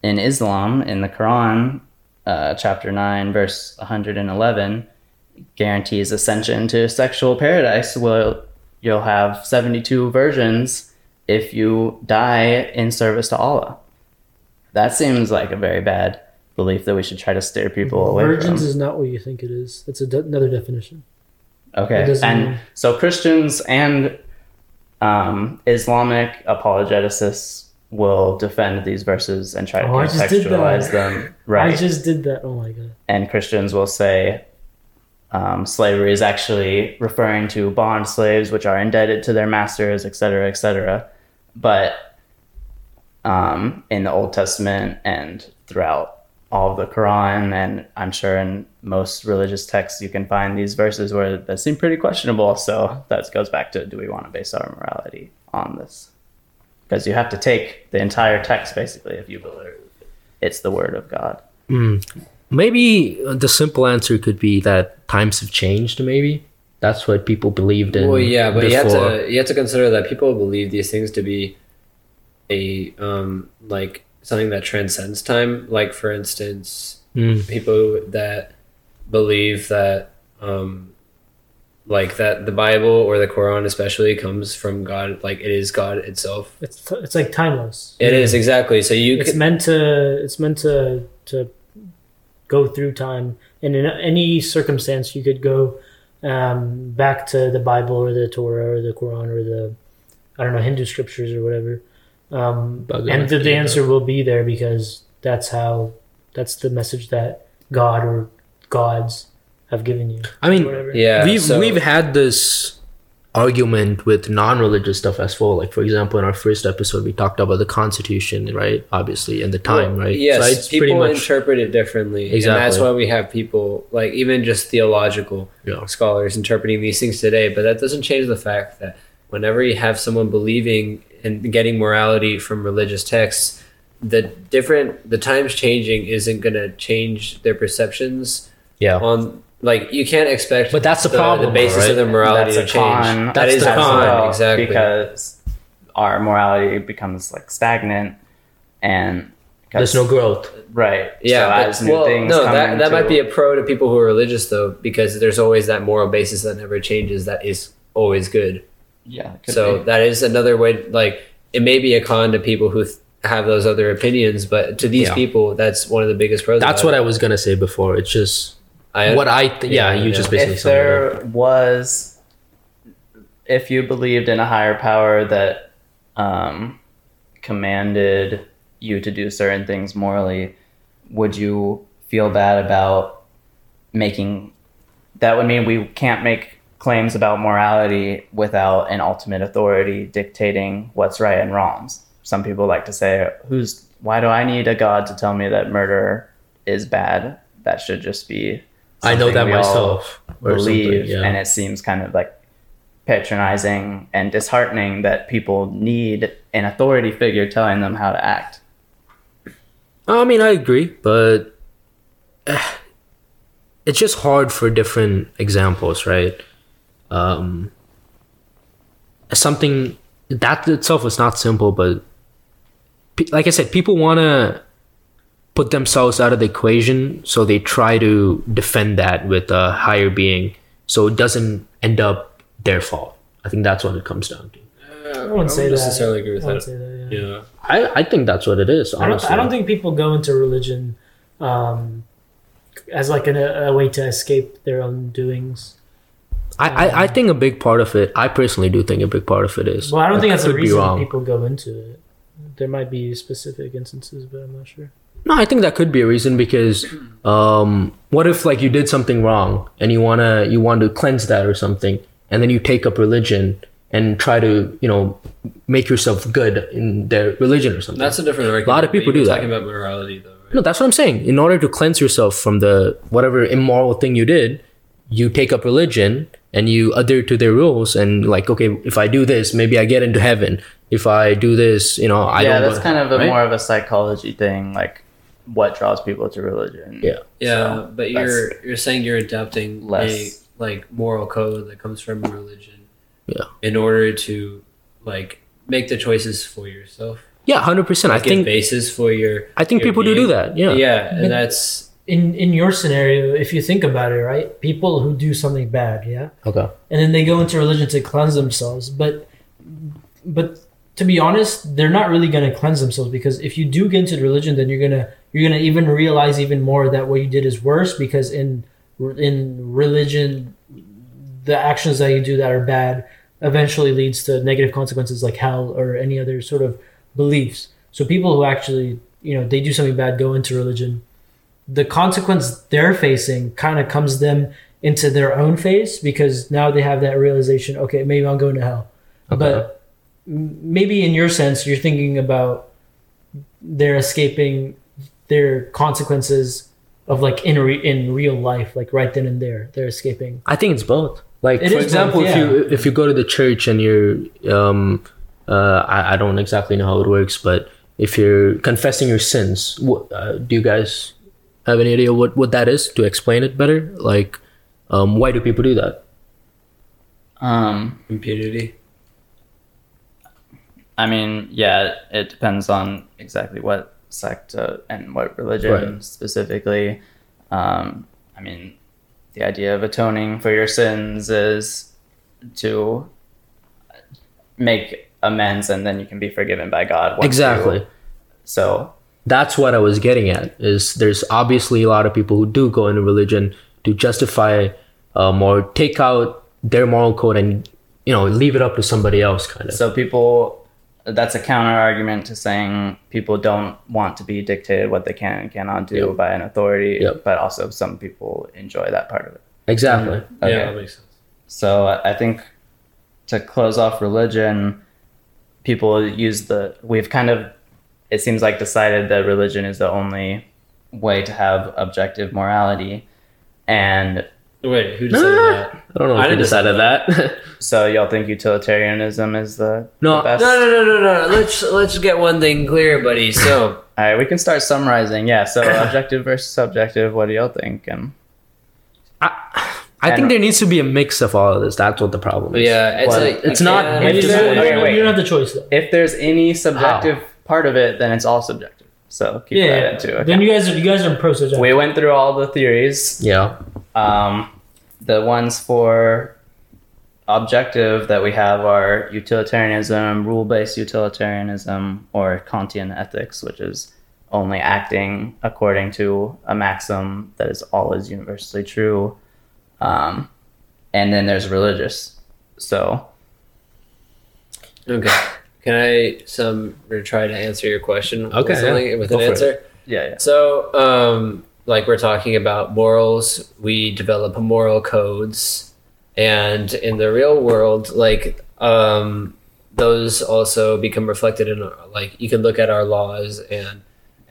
in Islam, in the Quran, uh, chapter 9, verse 111, guarantees ascension to sexual paradise. Well, you'll have 72 virgins if you die in service to Allah. That seems like a very bad belief that we should try to steer people away Virgins from. is not what you think it is. That's a de- another definition. Okay, and mean- so Christians and um, Islamic apologetists will defend these verses and try to Oh, I just did contextualize them, right? I just did that. Oh my god. and Christians will say um, slavery is actually referring to bond slaves, which are indebted to their masters, et cetera, et cetera. But um, in the Old Testament and throughout all of the Quran, and I'm sure in most religious texts, you can find these verses where that seem pretty questionable. So that goes back to do we want to base our morality on this? Because you have to take the entire text basically if you believe it's the word of God. Maybe the simple answer could be that times have changed. Maybe that's what people believed in. Well, yeah, but you have to you have to consider that people believe these things to be a um like something that transcends time. Like for instance, Mm. people that believe that um like that the Bible or the Quran especially comes from God, like it is God itself. It's t- it's like timeless. It is exactly. So you It's can, meant to. It's meant to to go through time, and in any circumstance, you could go um, back to the Bible or the Torah or the Quran or the I don't know Hindu scriptures or whatever, um, Bhagavad and the, the Gita. answer will be there because that's how that's the message that God or gods have given you. I mean, Whatever. yeah. we've so- we've had this argument with non-religious stuff as well. Like for example, in our first episode, we talked about the Constitution, right? Obviously, and the time, Well, right? Yes, so it's people much interpret it differently, and that's why we have people like even just theological Yeah. scholars interpreting these things today. But that doesn't change the fact that whenever you have someone believing and getting morality from religious texts, the different the times changing isn't going to change their perceptions yeah. on. Like you can't expect, But that's the problem, The basis right? of their morality That's to a change. con. That That's is the a con, con, well, exactly. because our morality becomes like stagnant and There's no growth. right Yeah, so but- as new well, things no, come that, that might be a pro to people who are religious though, because there's always that moral basis that never changes. That is always good. Yeah So be. that is another way. Like it may be a con to people who th- have those other opinions, but to these Yeah. people, that's one of the biggest pros. That's what it. I was gonna say before. It's just I, what I th- yeah, yeah, You yeah. just basically if summed up. there was if you believed in a higher power that um, commanded you to do certain things morally would you feel bad about making that would mean we can't make claims about morality without an ultimate authority dictating what's right and wrongs some people like to say who's why do i need a god to tell me that murder is bad that should just be I know that myself. believe yeah. and it seems kind of like patronizing and disheartening that people need an authority figure telling them how to act I mean, I agree, but eh, it's just hard for different examples, right? Um, something that itself is not simple, but pe- like I said, people want to put themselves out of the equation, so they try to defend that with a higher being, so it doesn't end up their fault. I think that's what it comes down to. I wouldn't say that. necessarily agree with I wouldn't that. say that. Yeah. Yeah. I, I think that's what it is. I don't. Honestly, I don't think people go into religion um, as like an, a way to escape their own doings. I, I, I think a big part of it. I personally do think a big part of it is. Well, I don't think that's the reason wrong. people go into it. There might be specific instances, but I'm not sure. No, I think that could be a reason because um, what if like you did something wrong and you wanna you want to cleanse that or something, and then you take up religion and try to you know make yourself good in their religion or something. That's a different argument. A lot of people but you're do that. Talking about morality, though, right? No, that's what I'm saying. In order to cleanse yourself from the whatever immoral thing you did, you take up religion and you adhere to their rules and like, okay, if I do this, maybe I get into heaven. If I do this, you know, I yeah, don't. that's go- kind of a right? more of a psychology thing, like what draws people to religion. Yeah. Yeah, So, but you're you're saying you're adapting less- a like moral code that comes from religion. Yeah. In order to like make the choices for yourself. Yeah, hundred percent. I think basis for your. I think your people do do that. Yeah. Yeah, and that's In in your scenario, if you think about it, right? People who do something bad, yeah, Okay. and then they go into religion to cleanse themselves, but but to be honest, they're not really going to cleanse themselves because if you do get into religion, then you're gonna you're gonna even realize even more that what you did is worse because in in religion, the actions that you do that are bad eventually leads to negative consequences like hell or any other sort of beliefs. So people who actually you know they do something bad go into religion, the consequence they're facing kind of comes them into their own face because now they have that realization. Okay, maybe I'm going to hell, but maybe in your sense you're thinking about they're escaping their consequences of like in re- in real life, like right then and there, they're escaping. I think it's both. Like It for example, both, if you if you go to the church and you're um uh I, I don't exactly know how it works, but if you're confessing your sins, what, uh, do you guys have any idea what what that is? To explain it better, like um why do people do that? Um, impunity. I mean, yeah, it depends on exactly what sect uh, and what religion Right. specifically. Um, I mean, the idea of atoning for your sins is to make amends and then you can be forgiven by God. once you- Exactly. so, That's what I was getting at. Is there's obviously a lot of people who do go into religion to justify um, or take out their moral code and you know leave it up to somebody else, kind of. so people, that's a counter argument to saying people don't want to be dictated what they can and cannot do Yep. by an authority, Yep. but also some people enjoy that part of it. exactly. Okay. Yeah, that makes sense. So I I think to close off religion, people use the we've kind of it seems like decided that religion is the only way to have objective morality, and Wait, who decided that? I don't know I if we didn't decided that. so y'all think utilitarianism is the, No. the best? No, no, no, no, no. Let's let's get one thing clear, buddy. So All right, we can start summarizing. Yeah, so objective versus subjective. What do y'all think? And I I think there needs to be a mix of all of this. That's what the problem is. yeah, it's Well, like it's you not can't- meant You don't- you don't have the choice though. if there's any subjective part of it, then it's all subjective. So keep Yeah, that yeah. into Then you guys are you guys are pro subjective. We went through all the theories. Yeah. Um, the ones for objective that we have are utilitarianism, rule based utilitarianism, or Kantian ethics, which is only acting according to a maxim that is always universally true. Um, and then there's religious. So, Okay. Can I some or try to answer your question? Okay, something- yeah. with an for answer. yeah, yeah. So, um, like we're talking about morals, we develop moral codes, and in the real world, like um, those also become reflected in our, like you can look at our laws and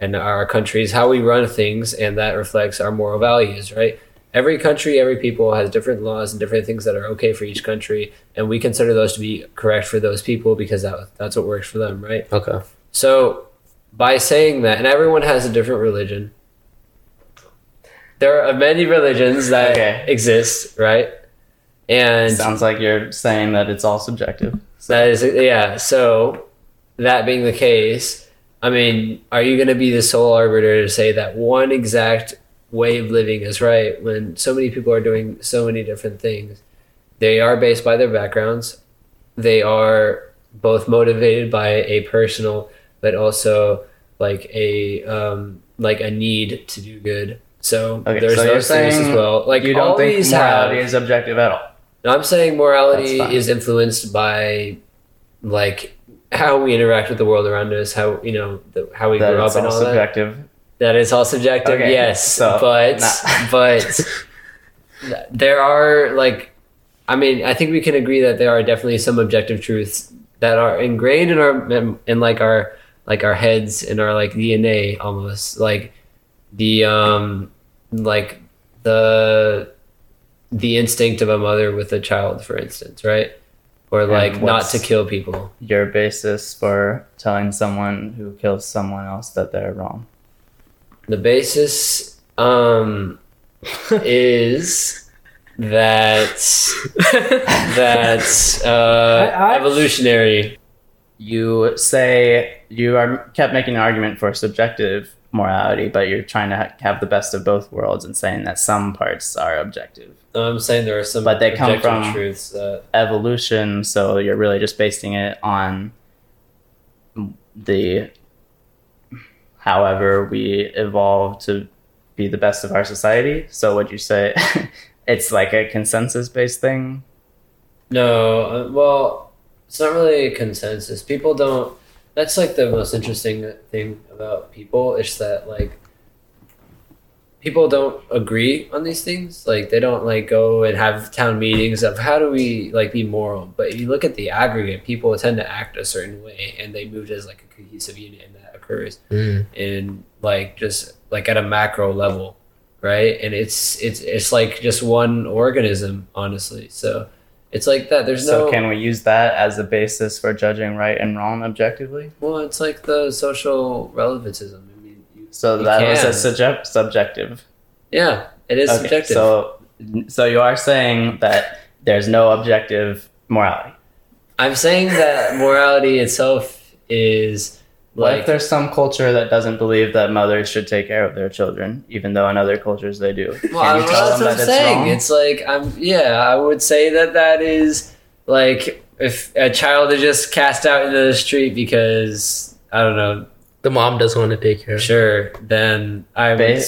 and our countries, how we run things, and that reflects our moral values, right? Every country, every people has different laws and different things that are okay for each country, and we consider those to be correct for those people because that that's what works for them, right? Okay. So, by saying that, and everyone has a different religion, there are many religions that Okay. exist, right? And Sounds like you're saying that it's all subjective. that is, yeah. So, that being the case, I mean, are you going to be the sole arbiter to say that one exact way of living is right when so many people are doing so many different things? They are based by their backgrounds. They are both motivated by a personal, but also like a um, like a need to do good. So Okay, there's so those things as well. Like you don't think morality have, is objective at all. no, I'm saying morality is influenced by like how we interact with the world around us, how you know the, how we That grew it's up and all all that. That is all subjective, Okay, yes. so, but nah. but there are like I mean, I think we can agree that there are definitely some objective truths that are ingrained in our in like our like our heads and our like DNA almost. Like the um like the the instinct of a mother with a child, for instance, right? Or like not to kill people. Your basis for telling someone who kills someone else that they're wrong. The basis um is that that uh I- I- evolutionary. You say you are kept making an argument for subjective morality, but you're trying to ha- have the best of both worlds and saying that some parts are objective. I'm saying there are some But they come from- truths that evolution, so you're really just basing it on the however we evolve to be the best of our society. So would you say it's like a consensus based thing? No, uh, well, it's not really a consensus. People don't. That's like the most interesting thing about people is that like people don't agree on these things. Like they don't like go and have town meetings of how do we like be moral. But if you look at the aggregate, people tend to act a certain way, and they move as like a cohesive unit, in that occurs Mm. in like just like at a macro level, right? And it's it's it's like just one organism, honestly. So it's like that. There's no so can we use that as a basis for judging right and wrong objectively? well, it's like the social relativism. I mean, you, So you that was a can. subject subjective. yeah, it is Okay, subjective. So so you are saying that there's no objective morality. I'm saying that morality itself is What like if there's some culture that doesn't believe that mothers should take care of their children, even though in other cultures they do? Well, Can you I- tell that's them what I'm that it's saying. wrong? It's like I'm yeah, I would say that that is like if a child is just cast out into the street because I don't know, The mom doesn't want to take care of. sure, then I would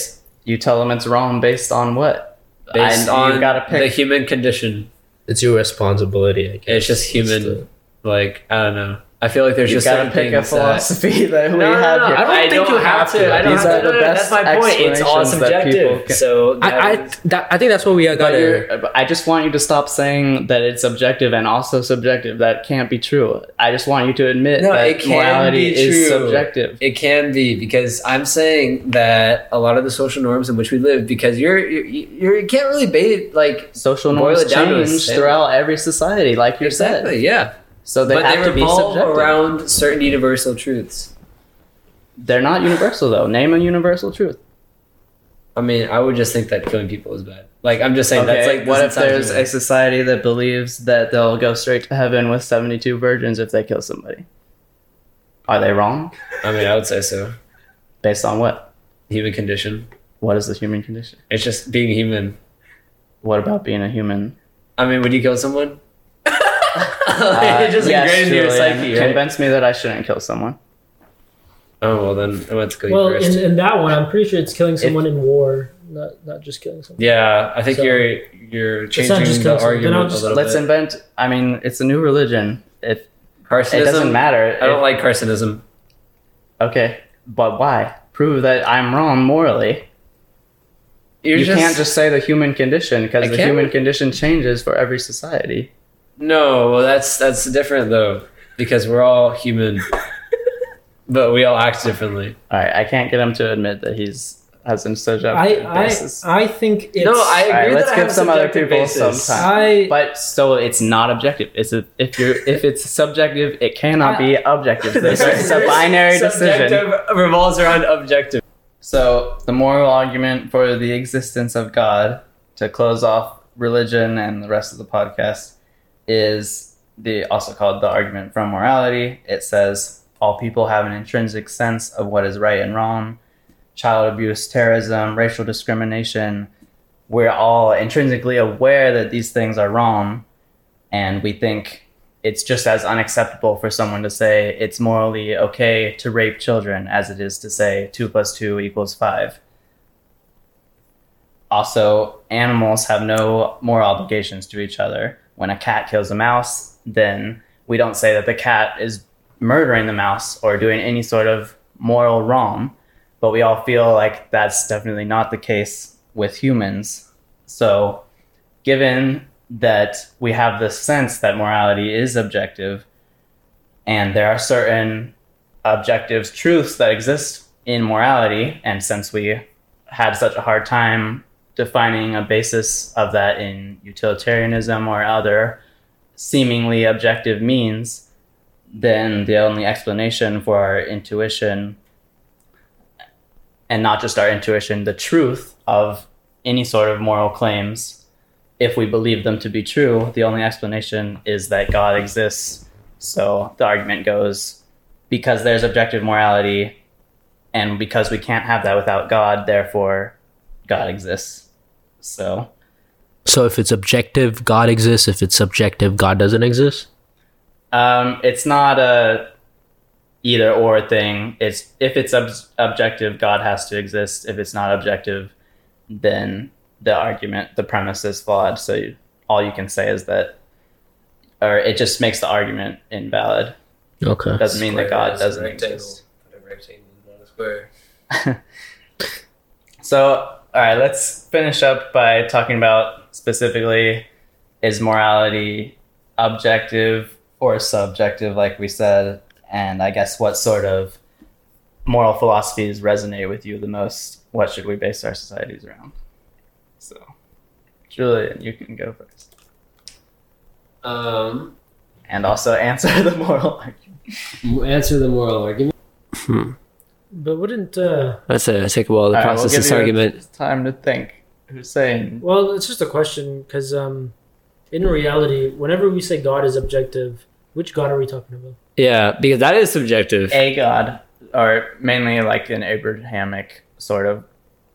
you tell them it's wrong based on what? based I- on you gotta the human condition. It's your responsibility. I guess. It's just human. the- like I don't know. I feel like there's You just gotta certain pick a things that- philosophy that, we No, no, have no, here. I don't think you have to. I don't These have are to. the No, no, best That's my point. It's all explanations that subjective. can- So I, I, that, I think that's what we But gotta. you're, I just want you to stop saying that it's objective and also subjective. That can't be true. I just want you to admit No, that it can morality be is subjective. It can be because I'm saying that a lot of the social norms in which we live, because you're you're, you're you can't really bait like Social norms it down to a change throughout every society, like you exactly said. yeah, So they but have they to be subjective. around certain universal truths. They're not universal though. Name a universal truth. I mean, I would just think that killing people is bad. Like I'm just saying that's like what if there's human. a society that believes that they'll go straight to heaven with 72 virgins if they kill somebody? Are they wrong? I mean, I would say so. Based on what? Human condition. What is the human condition? It's just being human. What about being a human? I mean, would you kill someone? Uh, it just yes, ingrained in your psyche, right? Convince me that I shouldn't kill someone. Oh well, then I want to kill you Well, in, in that one, I'm pretty sure it's killing someone in war, not not just killing someone. yeah, I think So- you're you're It's not changing just the killing someone, then argument I'll a just- little Let's bit. invent. I mean, it's a new religion. If it doesn't matter. I don't if- like carcinism. Okay, but why? Prove that I'm wrong morally. You're you can't just say the human condition because the human condition changes for every society. No. Well, that's that's different though, because we're all human, but we all act differently. All right, I can't get him to admit that he's has a subjective I basis. I I think it's no, I agree. All right, let's I give have some other people basis. some time. I But so it's not objective. It's a, if you're if it's subjective, it cannot be uh, objective. There's a- it's a binary decision. Subjective revolves around objective. So the moral argument for the existence of God, to close off religion and the rest of the podcast, is the also called the argument from morality. It says all people have an intrinsic sense of what is right and wrong. Child abuse, terrorism, racial discrimination. We're all intrinsically aware that these things are wrong, and we think it's just as unacceptable for someone to say it's morally okay to rape children as it is to say two plus two equals five. Also, animals have no moral obligations to each other. When a cat kills a mouse, then we don't say that the cat is murdering the mouse or doing any sort of moral wrong. but we all feel like that's definitely not the case with humans. So, given that we have this sense that morality is objective, and there are certain objective truths that exist in morality, and since we had such a hard time defining a basis of that in utilitarianism or other seemingly objective means, then the only explanation for our intuition, and not just our intuition, the truth of any sort of moral claims, if we believe them to be true, the only explanation is that God exists. So the argument goes because there's objective morality, and because we can't have that without God, therefore God exists. So So if it's objective, God exists. If it's subjective, God doesn't exist. Um, it's not a either or thing. It's if it's ob- objective, God has to exist. If it's not objective, then the argument, the premise is flawed. So you, all you can say is that, or it just makes the argument invalid. Okay. It doesn't mean that God Square is a doesn't exist. but a rectangle is not a square. So, all right, let's finish up by talking about specifically is morality objective or subjective, like we said, and I guess what sort of moral philosophies resonate with you the most? What should we base our societies around? So, Julian, you can go first, Um, and also answer the moral argument. answer the moral argument. But wouldn't uh That's a take a while to All right, we'll process give this you argument. Time to think. Hussein. well it's just a question because um in reality whenever we say God is objective, which God are we talking about? Yeah, because that is subjective. a god, or mainly like an Abrahamic sort of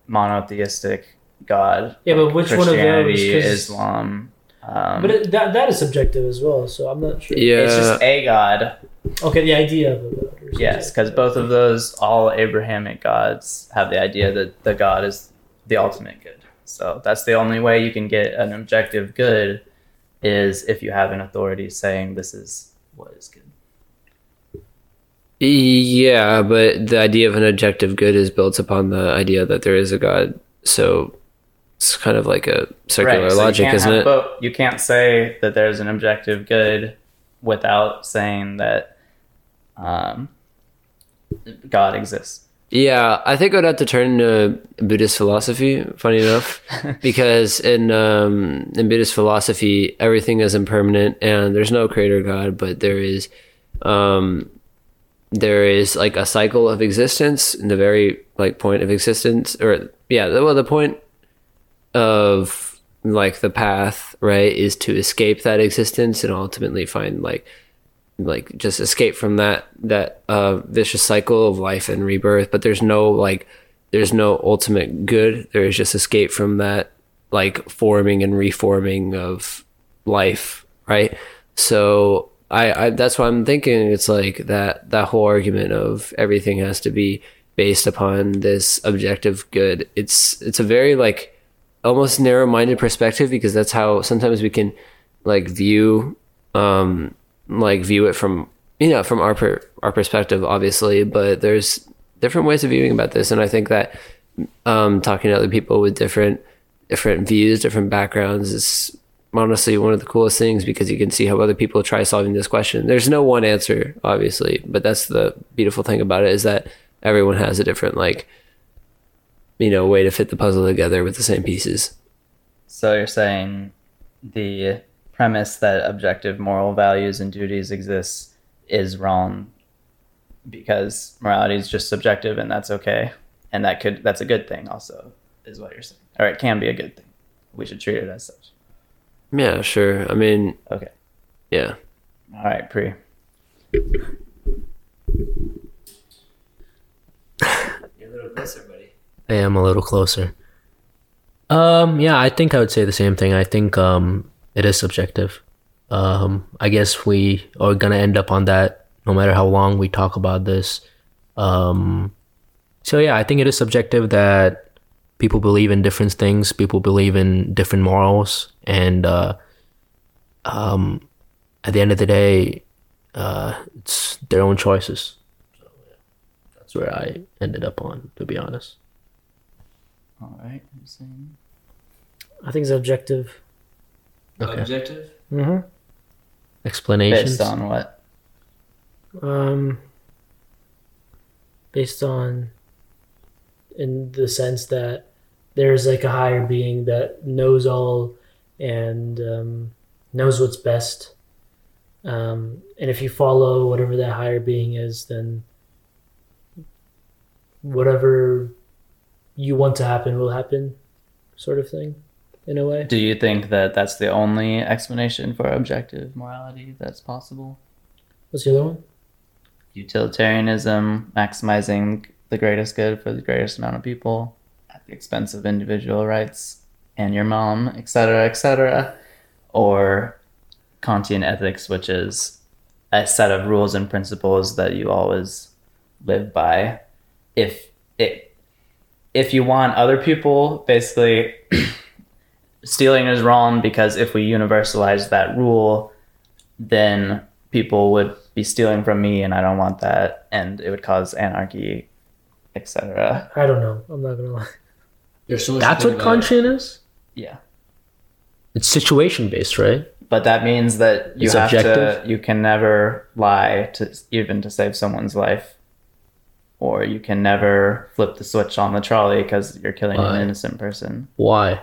monotheistic god. Yeah, but which one of those, Christianity, 'cause- Islam. Um, But it, that that is subjective as well, so I'm not sure. Yeah, it's just a god. Okay, the idea of a God. Yes, because both of those, all Abrahamic gods, have the idea that the god is the ultimate good. So that's the only way you can get an objective good is if you have an authority saying this is what is good. yeah, but the idea of an objective good is built upon the idea that there is a God. So it's kind of like a circular Right, so logic, isn't it? both- you can't say that there's an objective good without saying that um, God exists. Yeah, I think I'd have to turn to Buddhist philosophy. Funny enough, because in um, in Buddhist philosophy, everything is impermanent, and there's no creator god, but there is um, there is like a cycle of existence, and the very like point of existence, or yeah, well, the point of like the path, right, is to escape that existence and ultimately find like like just escape from that that uh vicious cycle of life and rebirth. But there's no like there's no ultimate good. There is just escape from that like forming and reforming of life right? So I, I that's why i'm thinking it's like that that whole argument of everything has to be based upon this objective good. It's it's a very like almost narrow-minded perspective because that's how sometimes we can like view um like view it from you know from our per, our perspective obviously but there's different ways of viewing about this. And i think that um talking to other people with different different views different backgrounds is honestly one of the coolest things because you can see how other people try solving this question. There's no one answer obviously but that's the beautiful thing about it is that everyone has a different like you know way to fit the puzzle together with the same pieces So you're saying the premise that objective moral values and duties exist is wrong because morality is just subjective and that's okay. And that could that's a good thing also, is what you're saying. Or it can be a good thing. We should treat it as such. yeah sure i mean Okay. yeah All right, Pre. You're a little closer, buddy. I am a little closer. Um, yeah, I think I would say the same thing. I think um, it is subjective. Um, I guess we are gonna end up on that no matter how long we talk about this. Um, so yeah, I think it is subjective that people believe in different things. People believe in different morals, and uh, um, at the end of the day, uh, it's their own choices. That's where I ended up on, to be honest. All right. Hussein. I think it's objective. Okay. Objective. Mm-hmm. Explanations. Based on what? Um, based on, in the sense that there's like a higher being that knows all and um, knows what's best. Um, and if you follow whatever that higher being is, then whatever you want to happen will happen, sort of thing, in a way. Do you think that that's the only explanation for objective morality that's possible? What's the other one? Utilitarianism, maximizing the greatest good for the greatest amount of people at the expense of individual rights and your mom, etc., etc., or Kantian ethics, which is a set of rules and principles that you always live by. If it, if you want other people, basically, stealing is wrong because if we universalize that rule, then people would be stealing from me, and I don't want that, and it would cause anarchy, etc. I don't know. I'm not gonna lie. There's so That's what think about. Kantian is? Yeah. It's situation based, right? But that means that you It's have objective? to you can never lie to even to save someone's life. Or you can never flip the switch on the trolley because you're killing Why? an innocent person. Why?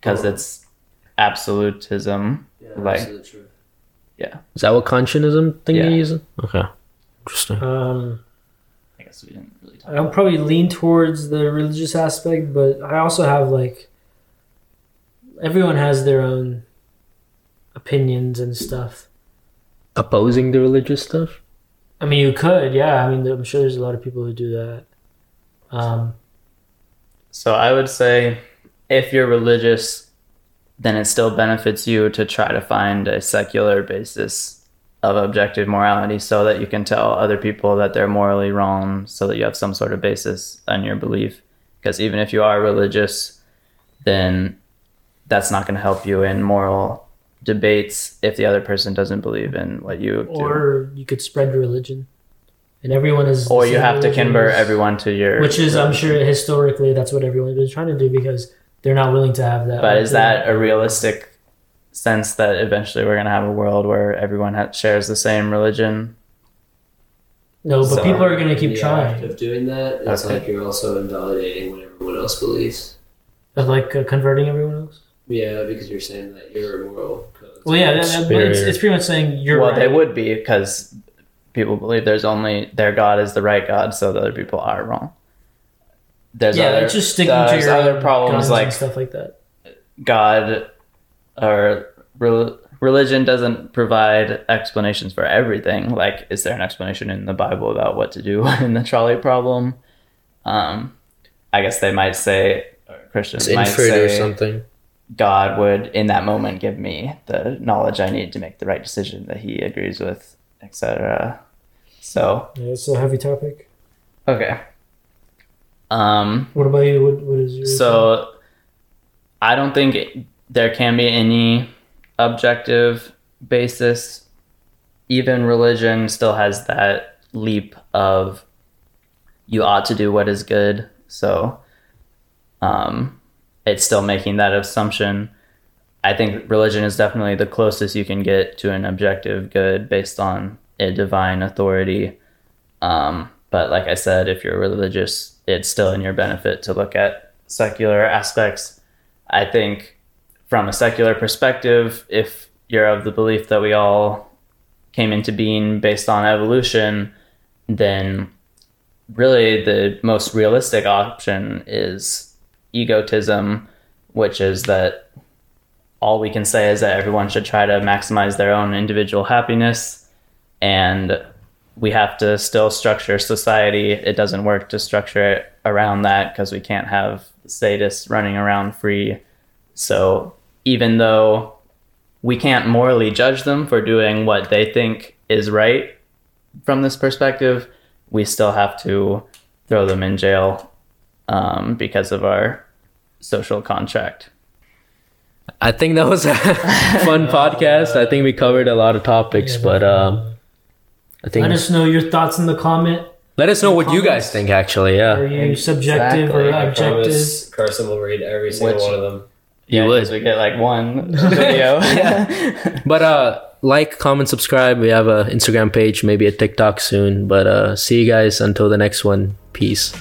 Because it's absolutism. like yeah. Is that what Kantianism thing Yeah. you're using? Okay. Interesting. Um, I guess we didn't really talk. I'll probably lean towards the religious aspect, but I also have like everyone has their own opinions and stuff. Opposing the religious stuff? I mean, you could, yeah. I mean, I'm sure there's a lot of people who do that. Um, So I would say if you're religious, then it still benefits you to try to find a secular basis of objective morality so that you can tell other people that they're morally wrong so that you have some sort of basis on your belief. Because even if you are religious, then that's not going to help you in moral debates if the other person doesn't believe in what you do. or you could spread religion, and everyone is. Or you have to religion convert everyone to your Which is, I'm sure, historically, that's what everyone's been trying to do because they're not willing to have that. But is that a realistic sense that eventually we're going to have a world where everyone ha- shares the same religion? no? But So- people are going to keep the trying. act of doing that, it's Okay. like you're also invalidating what everyone else believes. Of like uh, converting everyone else. Yeah, because you're saying that your moral code. Well, yeah, that, that- but it's, it's pretty much saying you're well, right. they would be because people believe there's only their God is the right God, so the other people are wrong. There's yeah, other, it's just sticking to there's your other own problems guns like and stuff like that. God or rel- religion doesn't provide explanations for everything. Like, is there an explanation in the Bible about what to do in the trolley problem? Um, I guess they might say, or Christians It's might inferred or say, something. God would, in that moment, give me the knowledge I need to make the right decision that He agrees with, etc. So, Yeah, it's a heavy topic. okay. Um, What about you? What, what is your so I don't think it- there can be any objective basis. Even religion still has that leap of you ought to do what is good. So um, it's still making that assumption. I think religion is definitely the closest you can get to an objective good based on a divine authority. Um, but like I said, if you're religious, it's still in your benefit to look at secular aspects. I think from a secular perspective, if you're of the belief that we all came into being based on evolution, then really the most realistic option is egotism, which is that all we can say is that everyone should try to maximize their own individual happiness and we have to still structure society. It doesn't work to structure it around that because we can't have sadists running around free. So even though we can't morally judge them for doing what they think is right from this perspective, we still have to throw them in jail um, because of our social contract. I think that was a fun podcast. I think we covered a lot of topics, Yeah, but um, I think Let us know your thoughts in the comment Let us know what you guys think. Actually, yeah. Are you subjective or Exactly. I objective? Promise Carson will read every single Which- one of them. Yeah, would. 'cause we get like one video. But uh, like, comment, subscribe. We have a Instagram page, maybe a TikTok soon. But uh, see you guys until the next one. Peace.